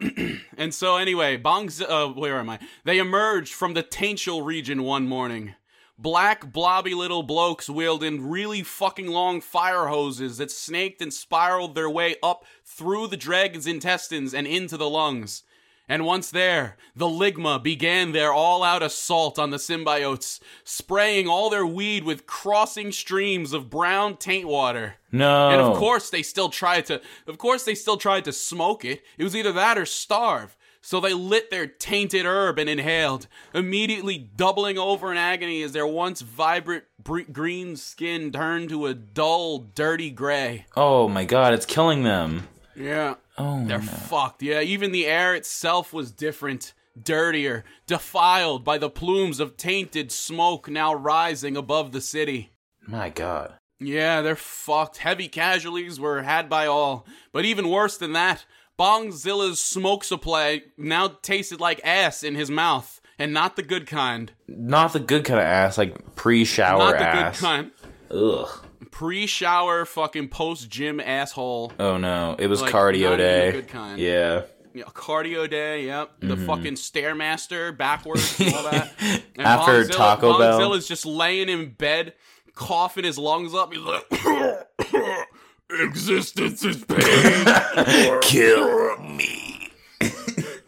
<clears throat> And so anyway, Bongz uh where am I? They emerged from the Taintial region one morning. Black blobby little blokes wielding really fucking long fire hoses that snaked and spiraled their way up through the dragon's intestines and into the lungs. And once there, the Ligma began their all out assault on the symbiotes, spraying all their weed with crossing streams of brown taint water. No. And of course they still tried to of course they still tried to smoke it. It was either that or starve. So they lit their tainted herb and inhaled, immediately doubling over in agony as their once vibrant br- green skin turned to a dull, dirty gray. Oh my god, it's killing them. Yeah. Oh They're no. fucked. Yeah, even the air itself was different, dirtier, defiled by the plumes of tainted smoke now rising above the city. My god. Yeah, they're fucked. Heavy casualties were had by all. But even worse than that, Bongzilla's smoke supply now tasted like ass in his mouth. And not the good kind. Not the good kind of ass, like pre-shower Not the ass. good kind. Ugh. Pre shower fucking post gym asshole. Oh no, it was Like, cardio day. good kind. Yeah. Yeah, cardio day, yep. The Mm-hmm. fucking Stairmaster backwards and all that. <laughs> And After Taco Bell. Bongzilla's just laying in bed, coughing his lungs up. He's like, <coughs> Existence is pain. <laughs> Kill me. <coughs>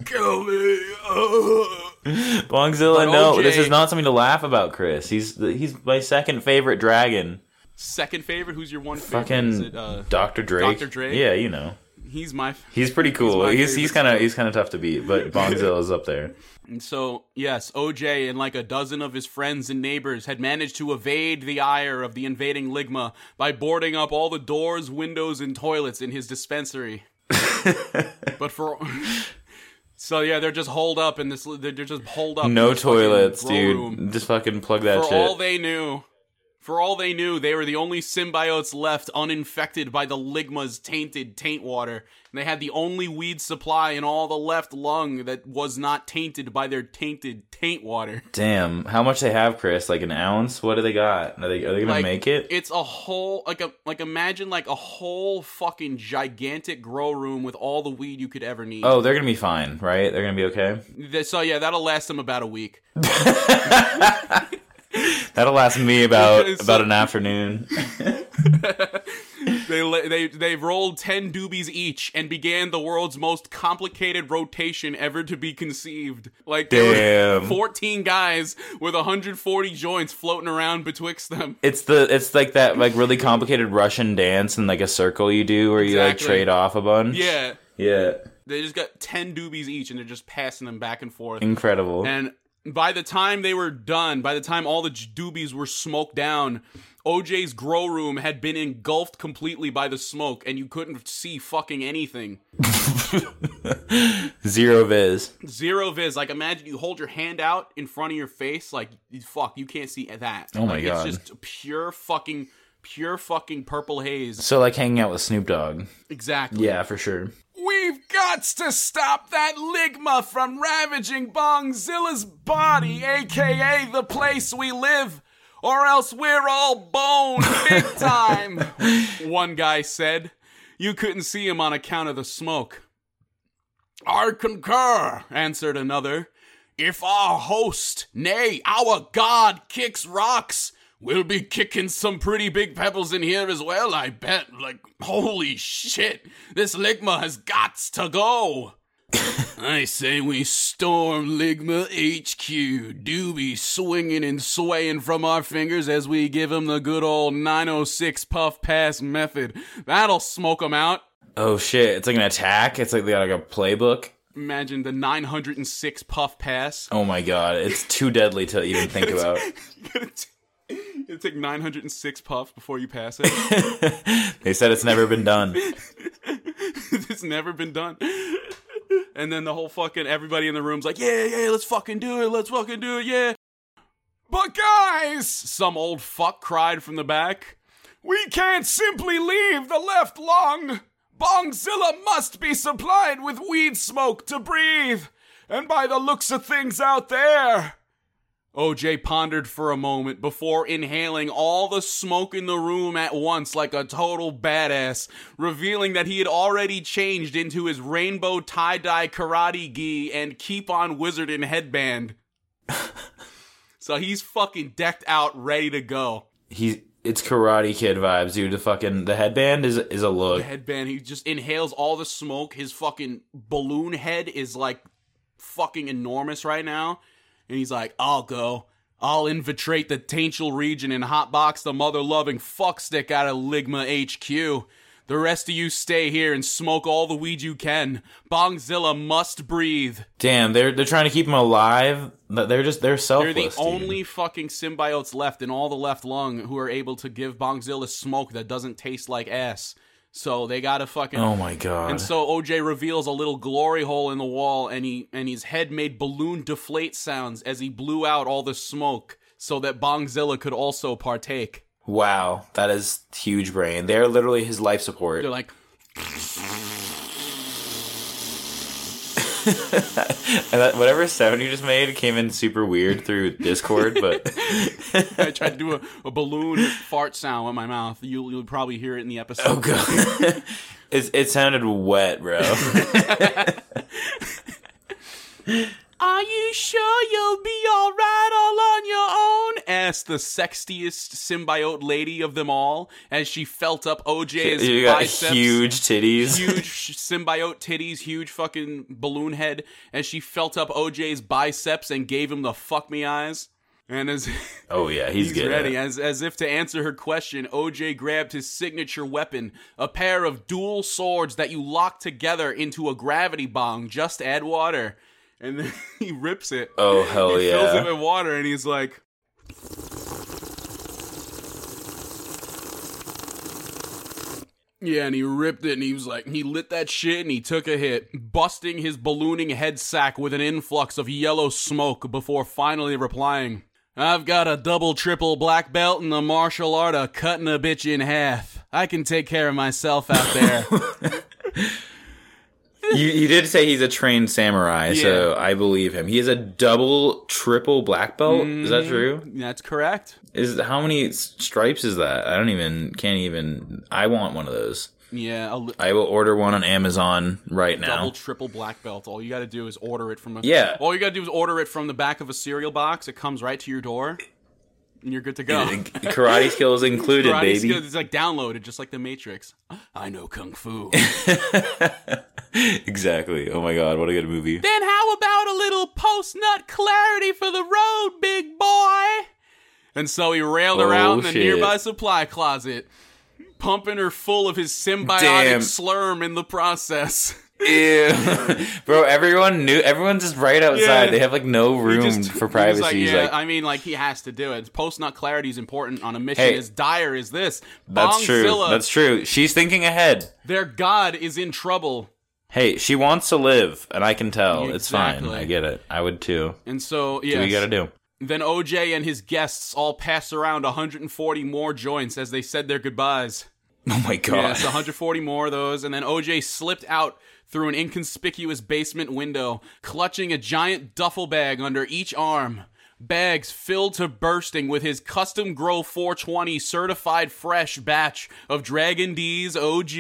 Kill me. <laughs> Bongzilla, no, OJ this is not something to laugh about, Chris. He's he's my second favorite dragon. Second favorite? Who's your one favorite? Fucking Is uh, Dr. Drake. Dr. Drake? Yeah, you know. he's my. He's pretty cool. He's he's, kind of he's kind of tough to beat, but Bongzilla's up there. <laughs> And so, yes, OJ and like a dozen of his friends and neighbors had managed to evade the ire of the invading Ligma by boarding up all the doors, windows, and toilets in his dispensary. <laughs> but for <laughs> So yeah, they're just holed up in this. They're just holed up. in No toilets, dude. room. Just fucking plug that For shit. all they knew, for all they knew, they were the only symbiotes left uninfected by the Ligma's tainted taint water. And they had the only weed supply in all the left lung that was not tainted by their tainted taint water. Damn, how much they have, Chris? Like an ounce? What do they got? Are they are they gonna Like, make it? It's a whole like a like imagine like a whole fucking gigantic grow room with all the weed you could ever need. Oh, they're gonna be fine, right? They're gonna be okay. So yeah, that'll last them about a week. <laughs> <laughs> <laughs> That'll last me about Because- about an afternoon. <laughs> They they they rolled ten doobies each and began the world's most complicated rotation ever to be conceived. Like there were Damn. fourteen guys with 140 joints floating around betwixt them. It's the it's like that like really complicated Russian dance and like a circle you do where you like trade off a bunch. Yeah, Yeah. they just got ten doobies each and they're just passing them back and forth. Incredible. And by the time they were done, by the time all the doobies were smoked down, OJ's grow room had been engulfed completely by the smoke, and you couldn't see fucking anything. <laughs> Zero viz. Zero viz. Like imagine you hold your hand out in front of your face, like fuck, you can't see that. Oh my Like, God. It's just pure fucking, pure fucking purple haze. So like hanging out with Snoop Dogg. Exactly. Yeah, for sure. We've got to stop that ligma from ravaging Bongzilla's body, aka the place we live, or else we're all boned big <laughs> time. One guy said. You couldn't see him on account of the smoke. I concur, answered another. If our host, nay, our god, kicks rocks, we'll be kicking some pretty big pebbles in here as well, I bet. Like, holy shit, this Ligma has got to go. <coughs> I say we storm Ligma HQ, Doobie swinging and swaying from our fingers as we give him the good old 906 puff pass method. That'll smoke him out. Oh shit! It's like an attack. It's like they got like a playbook. Imagine the 906 puff pass. Oh my god! It's too deadly to even think <laughs> about. <laughs> You gotta t- you gotta take 906 puffs before you pass it. <laughs> They said it's never been done. <laughs> it's never been done. And then the whole fucking everybody in the room's like, yeah, yeah, let's fucking do it, let's fucking do it, yeah. But guys, some old fuck cried from the back, we can't simply leave the left lung. Bongzilla must be supplied with weed smoke to breathe. And by the looks of things out there, OJ pondered for a moment before inhaling all the smoke in the room at once like a total badass, revealing that he had already changed into his rainbow tie dye karate gi and keep on wizarding headband. <laughs> so he's fucking decked out, ready to go. He's it's Karate Kid vibes, dude. The fucking the headband is is a look. The Headband, he just inhales all the smoke. His fucking balloon head is like fucking enormous right now. And he's like, I'll go. I'll infiltrate the Taintial region and hotbox the mother loving fuckstick out of Ligma HQ. The rest of you stay here and smoke all the weed you can. Bongzilla must breathe. Damn, they're they're trying to keep him alive. They're just they're selfless. They're the dude. only fucking symbiotes left in all the left lung who are able to give Bongzilla smoke that doesn't taste like ass. So they gotta fucking Oh my god. And so OJ reveals a little glory hole in the wall, and he and his head made balloon deflate sounds as he blew out all the smoke, so that Bongzilla could also partake. wow, that is huge brain. They're literally his life support. They're like, <laughs> And that, whatever sound you just made came in super weird through Discord, but <laughs> I tried to do a, a balloon fart sound with my mouth. You'll, you'll probably hear it in the episode. oh god, <laughs> it it sounded wet, bro. Are you sure you'll be alright all on your own? asked the sexiest symbiote lady of them all as she felt up OJ's you got biceps. huge titties. huge symbiote titties, huge fucking balloon head, as she felt up OJ's biceps and gave him the fuck me eyes. And as Oh yeah, he's, he's good. ready, as as if to answer her question, OJ grabbed his signature weapon, a pair of dual swords that you lock together into a gravity bong. Just add water, and then <laughs> he rips it. Oh hell he fills it with water, and he's like. Yeah, and he ripped it and he was like, he lit that shit and he took a hit, busting his ballooning head sack with an influx of yellow smoke before finally replying, I've got a double triple black belt in the martial art of cutting a bitch in half. I can take care of myself out there. <laughs> <laughs> you, you did say he's a trained samurai, so I believe him. He is a double, triple black belt. Is that mm-hmm. true? That's correct. Is how many stripes is that? I don't even can't even. I want one of those. Yeah, li- I will order one on Amazon right now. double triple black belt. All you got to do is order it from a Yeah. All you got to do is order it from the back of a cereal box. It comes right to your door, and you're good to go. Karate <laughs> skills included, Karate baby. skills, it's like downloaded, just like the Matrix. I know kung fu. <laughs> exactly. Oh my god, what a good movie. then how about a little post nut clarity for the road, big boy? And so he railed her Oh, out in the nearby supply closet, pumping her full of his symbiotic Damn. slurm in the process. <laughs> Ew. <laughs> Bro, everyone knew. Everyone's just right outside. Yeah. They have like no room Just- for privacy. Like, yeah, like, I mean, like he has to do it. Post nut clarity is important on a mission Hey. as dire as this. that's true. That's true. She's thinking ahead. their god is in trouble. Hey, she wants to live, and I can tell. It's fine. I get it. I would too. And so, yeah, we gotta do? Then OJ and his guests all pass around 140 more joints as they said their goodbyes. <laughs> Oh my god. Yes, 140 more of those. And then OJ slipped out through an inconspicuous basement window, clutching a giant duffel bag under each arm. Bags filled to bursting with his custom grow 420 certified fresh batch of Dragon D's OG.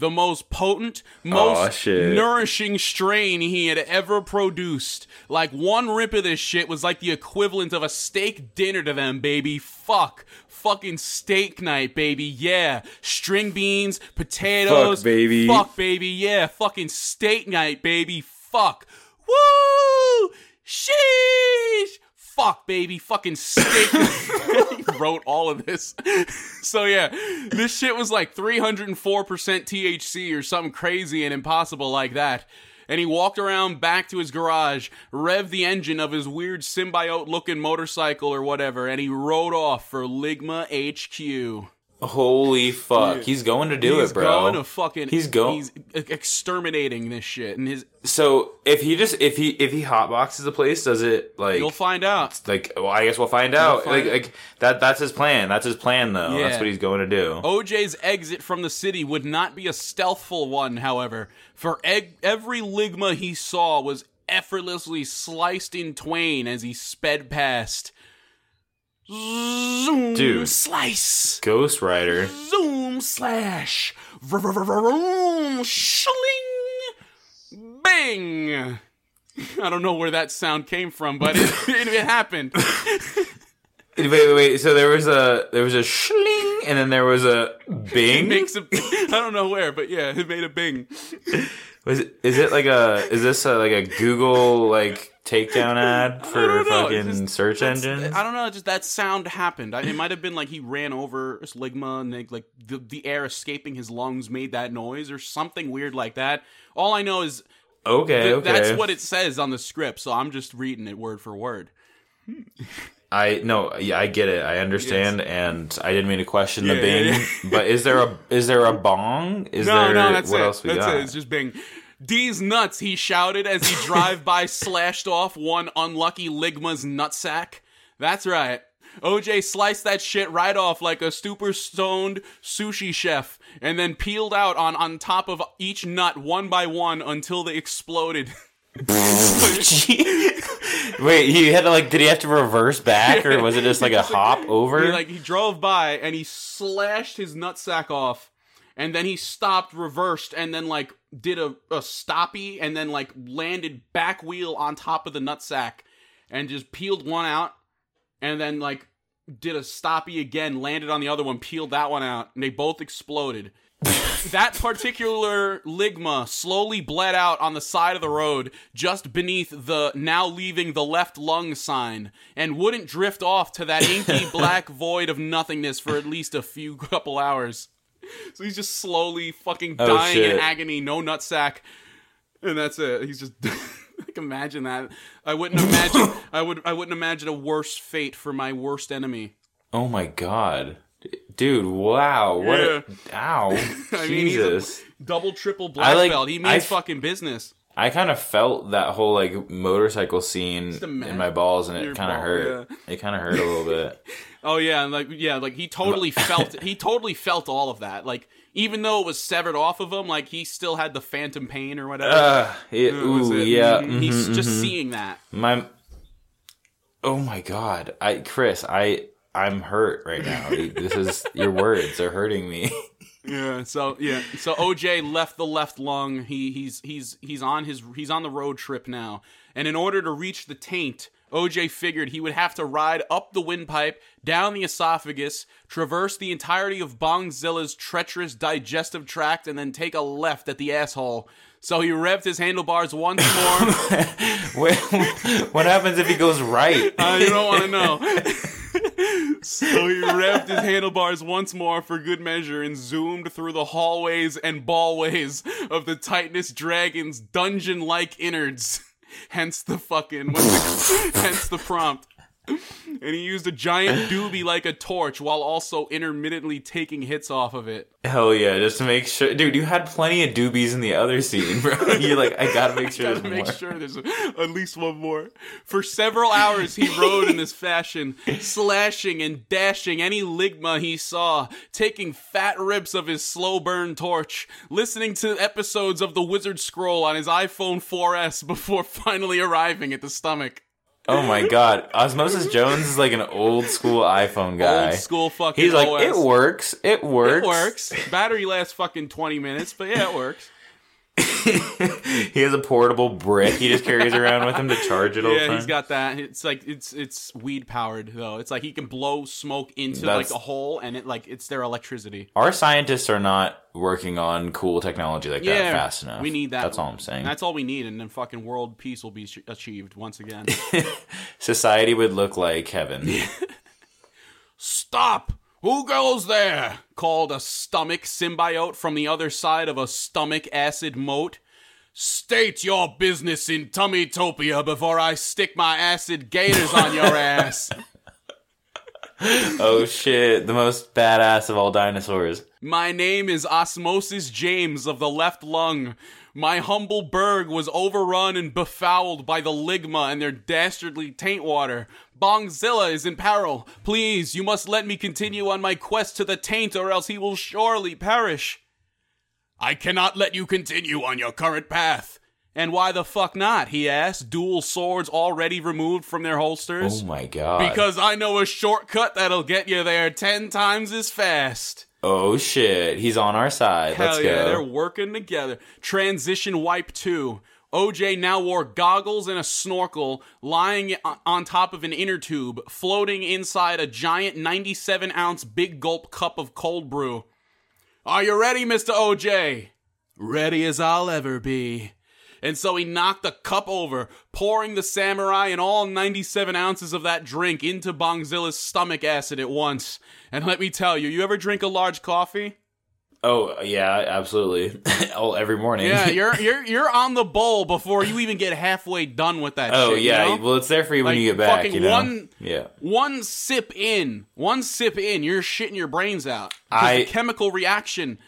The most potent, most shit. nourishing strain he had ever produced. Like one rip of this shit was like the equivalent of a steak dinner to them, baby. Fuck. Fucking steak night, baby. Yeah. String beans, potatoes. Fuck, baby. Fuck, baby. Yeah. Fucking steak night, baby. Fuck. Woo! Sheesh! Fuck, baby. Fucking steak. <laughs> <laughs> he wrote all of this. <laughs> so, yeah, this shit was like 304% THC or something crazy and impossible like that. And he walked around back to his garage, revved the engine of his weird symbiote looking motorcycle or whatever, and he rode off for Ligma HQ. Holy fuck. He's going to do it, bro. He's going to fucking. He's going. He's exterminating this shit, and his. so if he just if he if he hotboxes the place, does it like You'll find out. like well, I guess we'll find out. find like, like that that's his plan. That's his plan though. That's what he's going to do. OJ's exit from the city would not be a stealthful one, however, for eg- every Ligma he saw was effortlessly sliced in twain as he sped past. Zoom, Dude. slice, Ghost Rider. zoom, slash, vroom, shling, bang. <laughs> I don't know where that sound came from, but it, <laughs> it, it happened. Wait, wait, wait. So there was a there was a shling, and then there was a It bing. makes a, <laughs> I don't know where, but yeah, it made a bing. Was it, is it like a is this a, like a Google like takedown <laughs> ad for fucking just- search engines? I don't know. Just that sound happened. I, it might have been like he ran over Sligma and like, like the the air escaping his lungs made that noise or something weird like that. All I know is Okay, th- okay. that's what it says on the script, so I'm just reading it word for word. I no, yeah, I get it. I understand, and I didn't mean to question the Yeah, Bing. yeah, But is there a is there a <laughs> bong? Is no, there no, that's what it. else we that's got? it. It's just Bing. D's nuts, he shouted as he drive by <laughs> slashed off one unlucky Ligma's nutsack. That's right. OJ sliced that shit right off like a super stoned sushi chef and then peeled out on, on top of each nut one by one until they exploded. <laughs> Wait, he had to like did he have to reverse back or was it just like a <laughs> hop over? He, like he drove by and he slashed his nutsack off, and then he stopped, reversed, and then like did a, a stoppy, and then like landed back wheel on top of the nutsack, and just peeled one out, and then like did a stoppy again, landed on the other one, peeled that one out, and they both exploded. <laughs> that particular ligma slowly bled out on the side of the road just beneath the now leaving the left lung sign and wouldn't drift off to that inky <laughs> black void of nothingness for at least a few <laughs> couple hours. <laughs> So he's just slowly fucking Oh, dying in agony, no nutsack. And that's it. He's just <laughs> like imagine that. I wouldn't imagine <laughs> I would I wouldn't imagine a worse fate for my worst enemy. oh my god. Dude, wow. What a, ow. I mean, Jesus. Double, triple black like- belt. He means fucking business. I kind of felt that whole like motorcycle scene in my balls, and it kind of hurt. It kind of hurt a little bit. <laughs> Oh yeah, and like yeah, like he totally <laughs> felt he totally felt all of that. Like even though it was severed off of him, like he still had the phantom pain or whatever. Uh, it, ooh, it. yeah. Mhm. he's mhm, just seeing that. my. Oh my god, I Chris, I I'm hurt right now. this is your words are hurting me. <laughs> Yeah. So yeah. So OJ left the left lung. He he's he's he's on his he's on the road trip now. And in order to reach the taint, OJ figured he would have to ride up the windpipe, down the esophagus, traverse the entirety of Bongzilla's treacherous digestive tract, and then take a left at the asshole. So he revved his handlebars once more. <laughs> what, what happens if he goes right? Uh, you don't want to know. <laughs> so he revved his handlebars once more for good measure and zoomed through the hallways and ballways of the Titanus Dragon's dungeon-like innards. Hence the fucking, hence the prompt. <laughs> And he used a giant doobie like a torch while also intermittently taking hits off of it. Hell yeah, just to make sure, dude. You had plenty of doobies in the other scene, bro. <laughs> You're like, I gotta make sure. <laughs> Gotta there's make more. sure there's at least one more. For several hours, he rode in this fashion, slashing and dashing any ligma he saw, taking fat rips of his slow burn torch, listening to episodes of the Wizard Scroll on his iPhone 4S before finally arriving at the stomach. Oh my god, Osmosis Jones is like an old school iPhone guy. Old school fucking He's like, OS. it works, it works, It works. Battery lasts fucking 20 minutes, but yeah, it works. <laughs> he has a portable brick he just carries around with him to charge it all the Yeah, time. he's got that. It's like it's it's weed powered though. It's like he can blow smoke into like a hole, and it like it's their electricity. Our scientists are not working on cool technology like Yeah, that fast enough. we need that. That's all I'm saying. That's all we need, and then fucking world peace will be ach- achieved once again. <laughs> Society would look like heaven. <laughs> Stop! Who goes there? called a stomach symbiote from the other side of a stomach acid moat. State your business in Tummytopia before I stick my acid gators on your <laughs> ass. oh shit, the most badass of all dinosaurs. My name is Osmosis James of the left lung. My humble burg was overrun and befouled by the ligma and their dastardly taint water. Bongzilla is in peril. Please, you must let me continue on my quest to the taint, or else he will surely perish. I cannot let you continue on your current path. And why the fuck not? he asked, dual swords already removed from their holsters. Oh my god. because I know a shortcut that'll get you there ten times as fast. Oh shit, he's on our side. Hell Let's yeah, go. they're working together. Transition wipe 2. OJ now wore goggles and a snorkel, lying on top of an inner tube, floating inside a giant 97 ounce big gulp cup of cold brew. Are you ready, Mr. OJ? Ready as I'll ever be. And so he knocked the cup over, pouring the samurai and all 97 ounces of that drink into Bongzilla's stomach acid at once. And let me tell you, you ever drink a large coffee? Oh yeah, absolutely. <laughs> oh, every morning. Yeah, <laughs> you're you're you're on the bowl before you even get halfway done with that. oh shit, you yeah. know? Well, it's there for you when you get back. You know. one- yeah. one sip in, one sip in, you're shitting your brains out. I- the chemical reaction,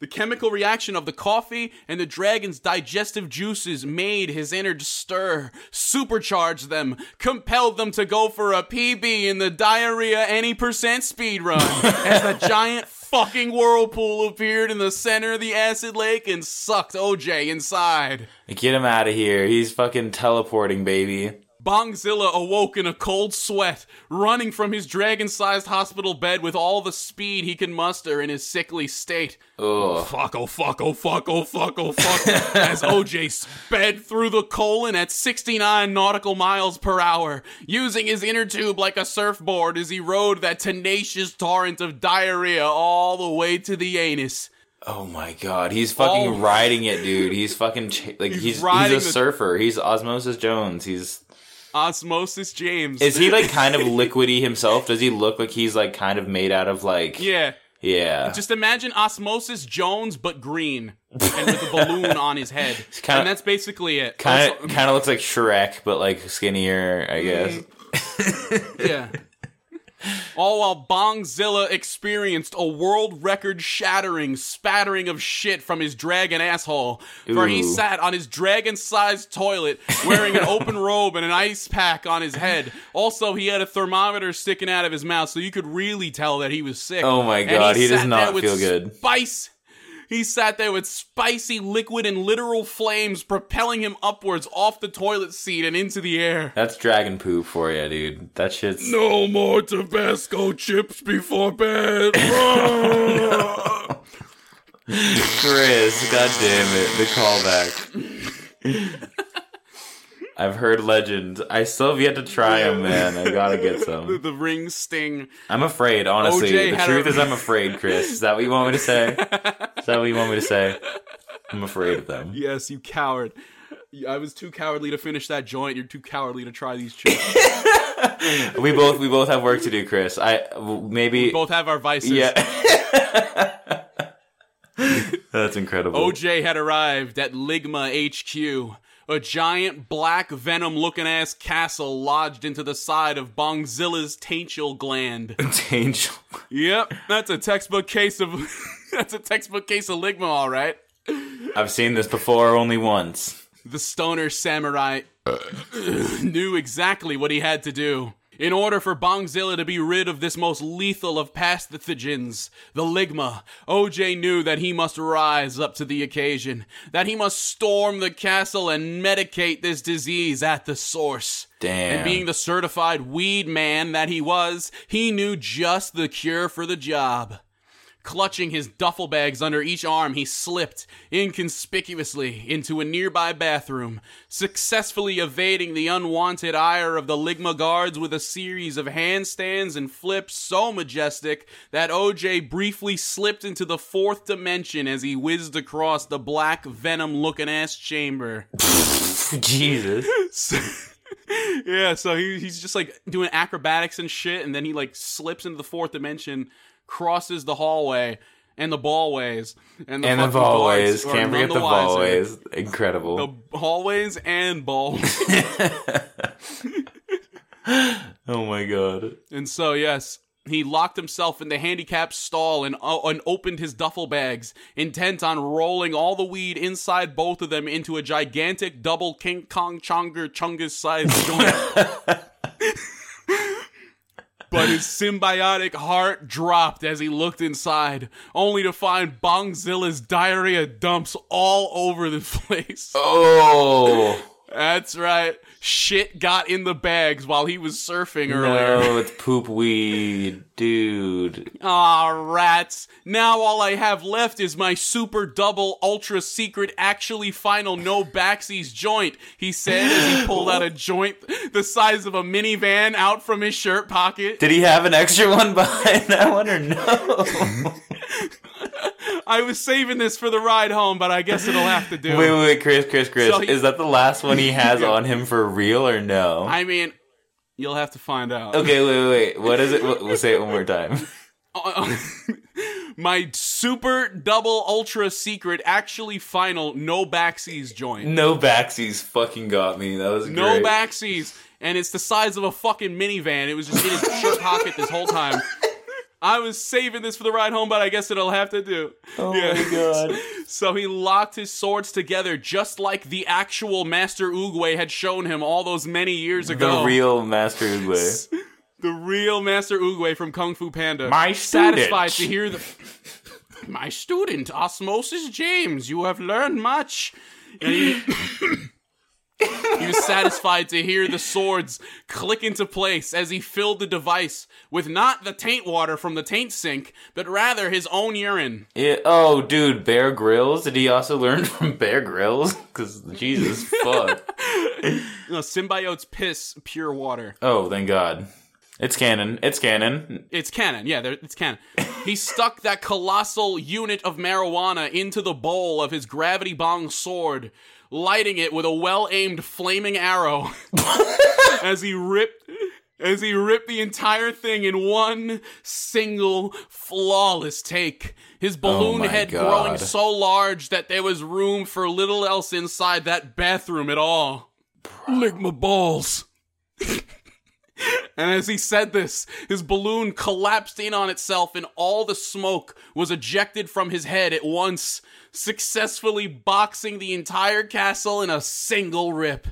the chemical reaction of the coffee and the dragon's digestive juices made his innards stir, supercharged them, compelled them to go for a PB in the diarrhea any percent speed run <laughs> as the giant fucking whirlpool appeared in the center of the acid lake and sucked OJ inside. Get him out of here. He's fucking teleporting, baby. Bongzilla awoke in a cold sweat, running from his dragon sized hospital bed with all the speed he could muster in his sickly state. Ugh. Fuck, oh fuck, oh fuck, oh fuck, oh fuck, <laughs> as OJ sped through the colon at 69 nautical miles per hour, using his inner tube like a surfboard as he rode that tenacious torrent of diarrhea all the way to the anus. Oh my god, he's fucking Oh. riding it, dude. He's fucking ch- like <laughs> he's he's, riding a the- surfer. He's Osmosis Jones. He's Osmosis James. is he like <laughs> kind of liquidy himself? Does he look like he's like kind of made out of like yeah. yeah? Just imagine Osmosis Jones, but green, <laughs> and with a balloon on his head, kinda- and that's basically it. Kind of kind of looks like Shrek, but like skinnier, I mm. guess. <laughs> yeah. All while Bongzilla experienced a world record shattering spattering of shit from his dragon asshole. For he sat on his dragon sized toilet wearing an open <laughs> robe and an ice pack on his head. Also, he had a thermometer sticking out of his mouth, so you could really tell that he was sick. Oh my And God, he does not feel good. Spice. He sat there with spicy liquid and literal flames propelling him upwards off the toilet seat and into the air. That's dragon poop for you, dude. That shit's. No more Tabasco chips before bed. <laughs> <laughs> Chris, god damn it, the callback. I've heard legends. I still have yet to try them, man. I gotta get <laughs> some. the ring sting. I'm afraid, honestly. OJ the had truth a- is, I'm <laughs> afraid, Chris. Is that what you want me to say? Is that what you want me to say? I'm afraid of them. Yes, you coward. I was too cowardly to finish that joint. You're too cowardly to try these chips. <laughs> We both we both have work to do, Chris. I maybe we Both have our vices. yeah. That's incredible. OJ had arrived at Ligma HQ, a giant black venom looking ass castle lodged into the side of Bongzilla's taintial gland. <laughs> Angel. yep, that's a textbook case of <laughs> that's a textbook case of Ligma, all right. I've seen this before only once. The stoner samurai knew exactly what he had to do. In order for Bongzilla to be rid of this most lethal of pathogens, the Ligma, OJ knew that he must rise up to the occasion, that he must storm the castle and medicate this disease at the source. Damn. And being the certified weed man that he was, he knew just the cure for the job. Clutching his duffel bags under each arm, he slipped inconspicuously into a nearby bathroom, successfully evading the unwanted ire of the Ligma guards with a series of handstands and flips so majestic that OJ briefly slipped into the fourth dimension as he whizzed across the black venom looking ass chamber. <laughs> Jesus. <laughs> yeah, so he, he's just like doing acrobatics and shit, and then he like slips into the fourth dimension, crosses the hallway and the ballways, and the And the fucking hallways. Can't forget the wiser. Incredible. The hallways and balls. <laughs> <laughs> oh my god. and so, yes, he locked himself in the handicap stall and, uh, and opened his duffel bags, intent on rolling all the weed inside both of them into a gigantic double King Kong Chonger Chungus sized joint. <laughs> But his symbiotic heart dropped as he looked inside, only to find Bongzilla's diarrhea dumps all over the <laughs> place. Oh. That's right. Shit got in the bags while he was surfing earlier. No, it's poop weed, dude. Aw, rats. Now all I have left is my super double ultra secret actually final no backsies joint, he said as he pulled out a <laughs> joint the size of a minivan out from his shirt pocket. Did he have an extra one behind that one or no? <laughs> <laughs> I was saving this for the ride home, but I guess it'll have to do. wait, wait, wait, Chris, Chris, Chris. So he- Is that the last one he <laughs> has on him for real or no? I mean, you'll have to find out. Okay, wait, wait, wait. What is it? <laughs> We'll, say it one more time. Uh, my super double ultra secret actually final no backsies joint. No backsies fucking got me. That was great. No backsies. And it's the size of a fucking minivan. It was just in his shirt pocket this whole time. I was saving this for the ride home, but I guess it'll have to do. Oh my god. <laughs> So he locked his swords together just like the actual Master Oogway had shown him all those many years ago. The real Master Oogway. The real Master Oogway from Kung Fu Panda. My satisfied student. to hear the My student, Osmosis James, you have learned much. And he, <laughs> he was satisfied to hear the swords click into place as he filled the device with not the taint water from the taint sink, but rather his own urine. Yeah, oh, dude, Bear Grylls. Did he also learn <laughs> from Bear Grylls? Because Jesus, <laughs> fuck. No, symbiote's piss, pure water. Oh, thank God. It's canon. It's canon. It's canon. Yeah, it's canon. He stuck that colossal unit of marijuana into the bowl of his gravity bong sword, lighting it with a well-aimed flaming arrow <laughs> as he ripped as he ripped the entire thing in one single flawless take. His oh balloon Oh head God. growing so large that there was room for little else inside that bathroom at all. Lick my balls. <laughs> And as he said this, his balloon collapsed in on itself, and all the smoke was ejected from his head at once, successfully boxing the entire castle in a single rip.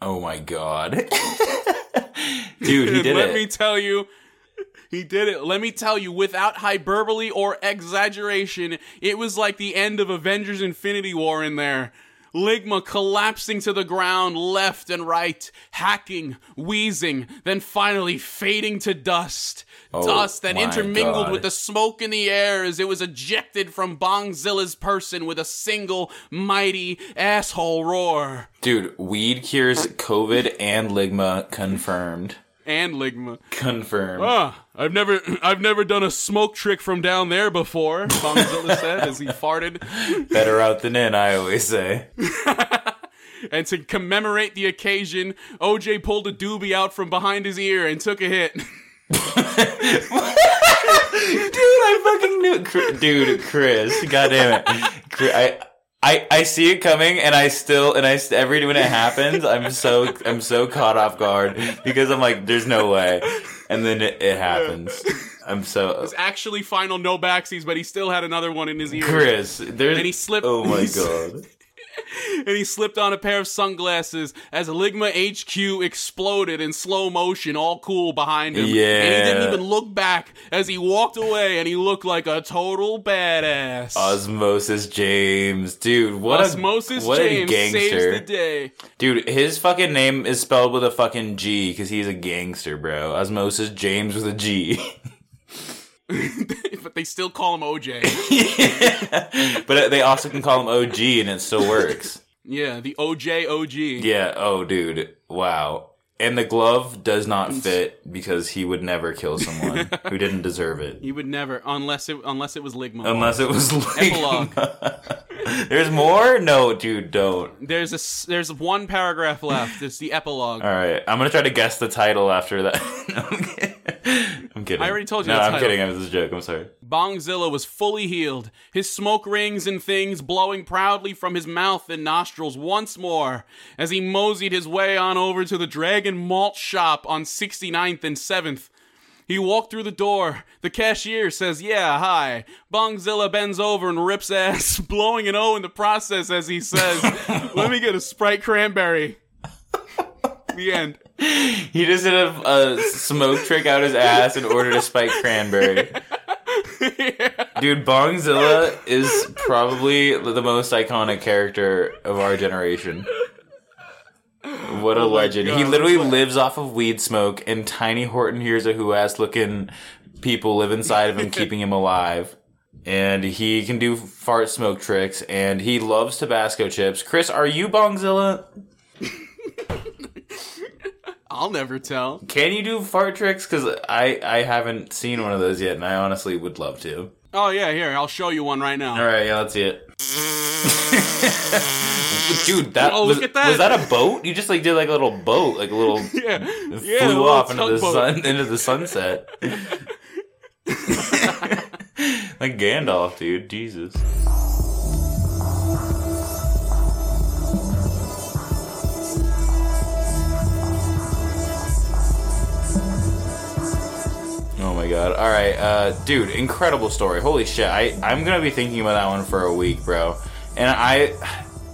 Oh my god. <laughs> Dude, he And did let it. me tell you, he did it. Let me tell you, without hyperbole or exaggeration, it was like the end of Avengers Infinity War in there. Ligma collapsing to the ground left and right, hacking, wheezing, then finally fading to dust. Oh, dust that intermingled God. with the smoke in the air as it was ejected from Bongzilla's person with a single mighty asshole roar. Dude, weed cures COVID and Ligma confirmed. And Ligma. Confirmed. Ah, I've never, <clears throat> I've never done a smoke trick from down there before. Bongzilla said as he farted. <laughs> Better out than in, I always say. <laughs> And to commemorate the occasion, OJ pulled a doobie out from behind his ear and took a hit. <laughs> Dude, I fucking knew. it. Dude, Chris, goddamn it, Chris, I. I, I see it coming and I still and I every when it happens I'm so I'm so caught off guard because I'm like there's no way. And then it, it happens. I'm so It's actually final no backsies, but he still had another one in his ear. Chris there's And he slipped- oh my <laughs> god <laughs> and he slipped on a pair of sunglasses as Ligma HQ exploded in slow motion, all cool behind him. And he didn't even look back as he walked away, and he looked like a total badass. Osmosis James dude what Osmosis a what James a saves gangster the day. Dude, his fucking name is spelled with a fucking G because he's a gangster, bro. Osmosis James with a G. <laughs> <laughs> but they still call him OJ. <laughs> but they also can call him OG and it still works. yeah, the OJ OG. Yeah, oh, dude. Wow. And the glove does not fit because he would never kill someone who didn't <laughs> deserve it. He would never, unless it unless it was Ligma. Unless it was like. Epilogue. There's more? No, dude, don't. There's a there's one paragraph left. It's the epilogue. All right, I'm gonna try to guess the title after that. I'm kidding. I already told you No, I'm title. kidding. It was a joke. I'm sorry. Bongzilla was fully healed, his smoke rings and things blowing proudly from his mouth and nostrils once more as he moseyed his way on over to the Dragon Malt Shop on 69th and 7th. He walked through the door. The cashier says, Yeah, hi. Bongzilla bends over and rips ass, <laughs> blowing an O in the process as he says, <laughs> Let me get a Sprite Cranberry. the end. He just did a, a smoke trick out his ass in order to Sprite Cranberry. <laughs> Dude, Bongzilla is probably the most iconic character of our generation. What a Oh legend. He literally lives off of weed smoke, and Tiny Horton hears a who ass looking people live inside of him, <laughs> keeping him alive. And he can do fart smoke tricks, and he loves Tabasco chips. Chris, are you Bongzilla? <laughs> I'll never tell. Can you do fart tricks? Because I, I haven't seen one of those yet, and I honestly would love to. Oh, yeah, here, I'll show you one right now. All right, yeah, let's see it. <laughs> Dude, that Oh, was, look at that. was that a boat? You just like did like a little boat, like a little <laughs> Yeah, it yeah, flew little off into the tugboat. sun into the sunset. <laughs> like Gandalf, dude. Jesus. My god. All right, uh, dude, incredible story. Holy shit. I I'm to be thinking about that one for a week, bro. And I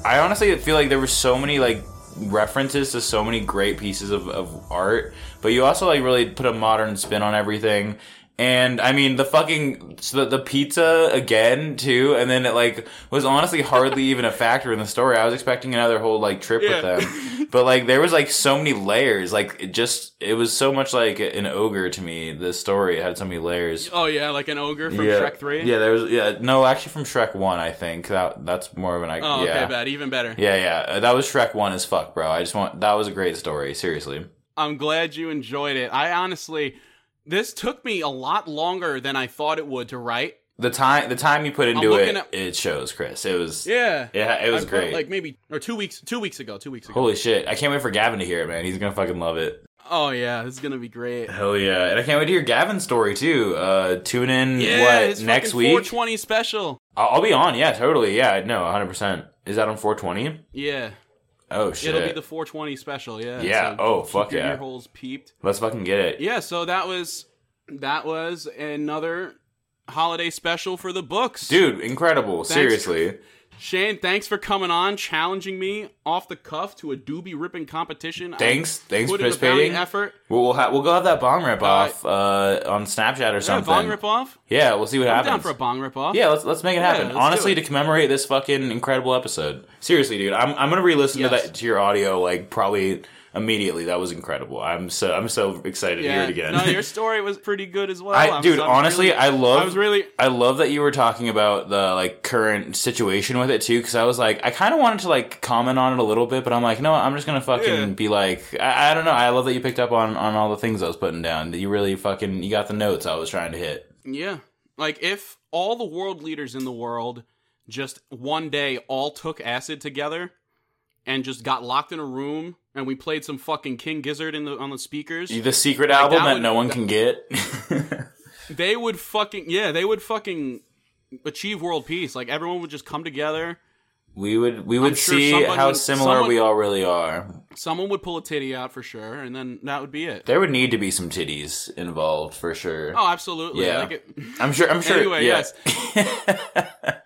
I honestly feel like there were so many like references to so many great pieces of, of art, but you also like really put a modern spin on everything. And I mean the fucking so the, the pizza again too, and then it like was honestly hardly even a factor in the story. I was expecting another whole like trip Yeah. with them, but like there was like so many layers. Like it just it was so much like an ogre to me. The story had so many layers. Oh yeah, like an ogre from yeah. Shrek Three. Yeah, there was yeah no actually from Shrek One. I think that that's more of an I Oh, yeah. okay, bad, even better. Yeah, yeah, uh, that was Shrek One as fuck, bro. I just want that was a great story. Seriously, I'm glad you enjoyed it. I honestly, this took me a lot longer than I thought it would to write. the time the time you put into it, at- it shows, Chris. It was Yeah, yeah, it was I great. Like maybe or two weeks, two weeks ago, two weeks ago. Holy shit! I can't wait for Gavin to hear it, man. He's gonna fucking love it. Oh yeah, this is gonna be great. Hell yeah! And I can't wait to hear Gavin's story too. Uh, tune in Yeah, what it's next week? 420 special. I'll, I'll be on. Yeah, totally. Yeah, no, 100. percent Is that on 420? Yeah, Oh shit! It'll be the 420 special. Yeah. Yeah, oh, keep fuck your yeah. Ear holes peeped. Let's fucking get it. Yeah. So that was that was another holiday special for the books. Dude, incredible. Seriously. Shane, thanks for coming on, challenging me off the cuff to a doobie ripping competition. I Thanks. Thanks for put in a participating. effort. We'll we'll, ha- we'll go have that bong rip off uh, on Snapchat or something. bong rip off. Yeah, we'll see what I'm happens. down for a bong rip off. Yeah, let's let's make it happen. let's Honestly, it. to commemorate this fucking incredible episode. Seriously, dude, I'm I'm gonna re-listen to that to your audio like probably immediately. That was incredible. I'm so I'm so excited to hear it again. No, your <laughs> story was pretty good as well. I, dude, honestly, really- I love. I was really. I love that you were talking about the like current situation with it too, because I was like, I kind of wanted to like comment on it a little bit, but I'm like, no, I'm just gonna fucking Yeah. be like, I, I don't know. I love that you picked up on on all the things I was putting down. That you really fucking you got the notes I was trying to hit. Yeah. Like if all the world leaders in the world just one day all took acid together and just got locked in a room and we played some fucking King Gizzard in the on the speakers, The secret album that that, would- no one can get. <laughs> they would fucking yeah, they would fucking achieve world peace. Like everyone would just come together. we would we would sure see somebody- how similar someone- we all really are. Someone would pull a titty out for sure, and then that would be it. There would need to be some titties involved for sure. Oh, absolutely. Yeah. Like it, <laughs> I'm sure. I'm sure. Anyway, yeah. <laughs>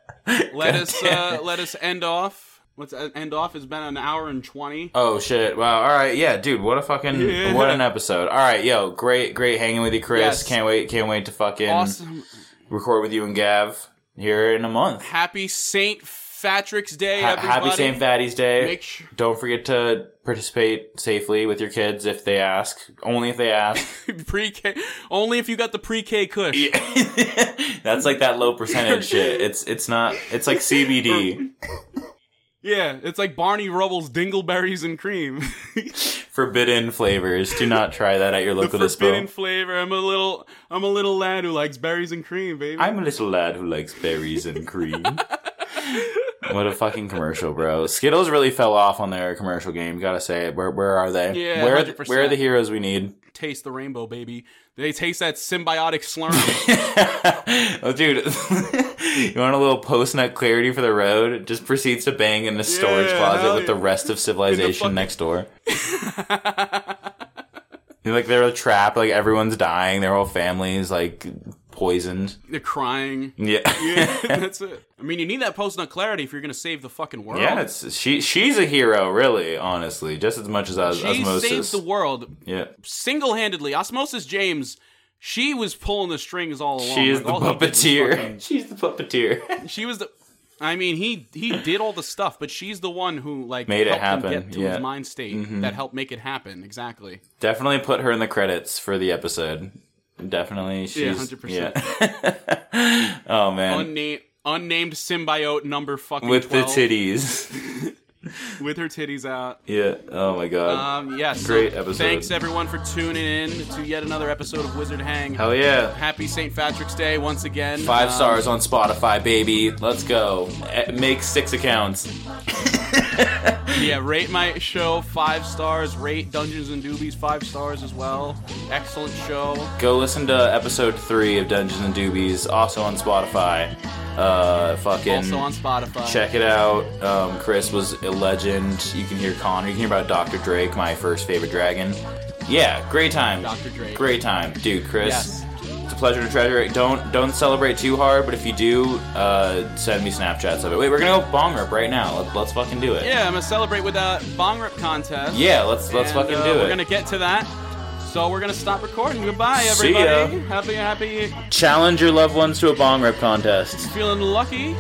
let us uh, let us end off. Let's uh, end off. It's been an hour and twenty. Oh shit! Wow. All right. Yeah, dude. What a fucking Yeah. what an episode. All right, yo, great, great hanging with you, Chris. Yes. Can't wait. Can't wait to fucking Awesome. record with you and Gav here in a month. Happy Saint Patrick's Day, Ha- happy St. Fatty's Day. Sure Don't forget to participate safely with your kids if they ask. Only if they ask. <laughs> pre-K. Only if you got the pre-K Kush. <laughs> That's like that low percentage shit. It's it's not. It's like CBD. <laughs> Yeah, it's like Barney Rubble's Dingleberries and Cream. <laughs> Forbidden flavors. Do not try that at your the local forbidden dispo. flavor. I'm a little, I'm a little lad who likes berries and cream, baby. I'm a little lad who likes berries and cream. <laughs> what a fucking commercial, bro. Skittles really fell off on their commercial game. Gotta say it. Where where are they? Yeah, where 100%. where are the heroes we need? taste the rainbow, baby. They taste that symbiotic slurm. <laughs> oh, dude, you want a little post nut clarity for the road? Just proceeds to bang in the storage Yeah, closet with the rest of <laughs> civilization fucking- next door. <laughs> Like they're trapped. Like everyone's dying. Their whole family's like poisoned. They're crying. Yeah. Yeah, <laughs> that's it. I mean, you need that post nut clarity if you're gonna save the fucking world. Yeah, it's she. She's a hero, really. Honestly, just as much as Os- she Osmosis. saved the world yeah, single-handedly. Osmosis James, she was pulling the strings all along. she is Like, the all he did was puppeteer. fucking- She's the puppeteer. <laughs> She was the. I mean, he he did all the stuff, but she's the one who like Made it helped him happen, get to yeah. Mm-hmm. his mind state that helped make it happen. Exactly. Definitely put her in the credits for the episode. Definitely, she's 100%. yeah. <laughs> oh man, Unnamed unnamed symbiote number fucking with 12, the titties. <laughs> <laughs> with her titties out. yeah. Oh my god. Um, yes. Great so episode. Thanks everyone for tuning in to yet another episode of Wizard Hang. Hell yeah. Happy St. Patrick's Day once again. Five Um, stars on Spotify, baby. Let's go. Eh, Make six accounts. <laughs> <laughs> Yeah, rate my show five stars. Rate Dungeons and Doobies five stars as well. Excellent show. Go listen to episode three of Dungeons and Doobies, also on Spotify. Uh, fucking. Also on Spotify. Check it out. Um, Chris was a legend. You can hear Connor. You can hear about Dr. Drake, my first favorite dragon. Yeah, great time. Dr. Drake. Great time, dude. Chris, Yes. It's a pleasure to treasure it. Don't don't celebrate too hard, but if you do, uh, send me Snapchats of it. Wait, we're gonna go bong rip right now. Let, let's fucking do it. Yeah, I'm gonna celebrate with a bong rip contest. Yeah, let's let's And, fucking uh, do it. We're gonna get to that. So we're gonna stop recording. Goodbye, See everybody. ya. Happy, happy, Challenge your loved ones to a bong rip contest. feeling lucky.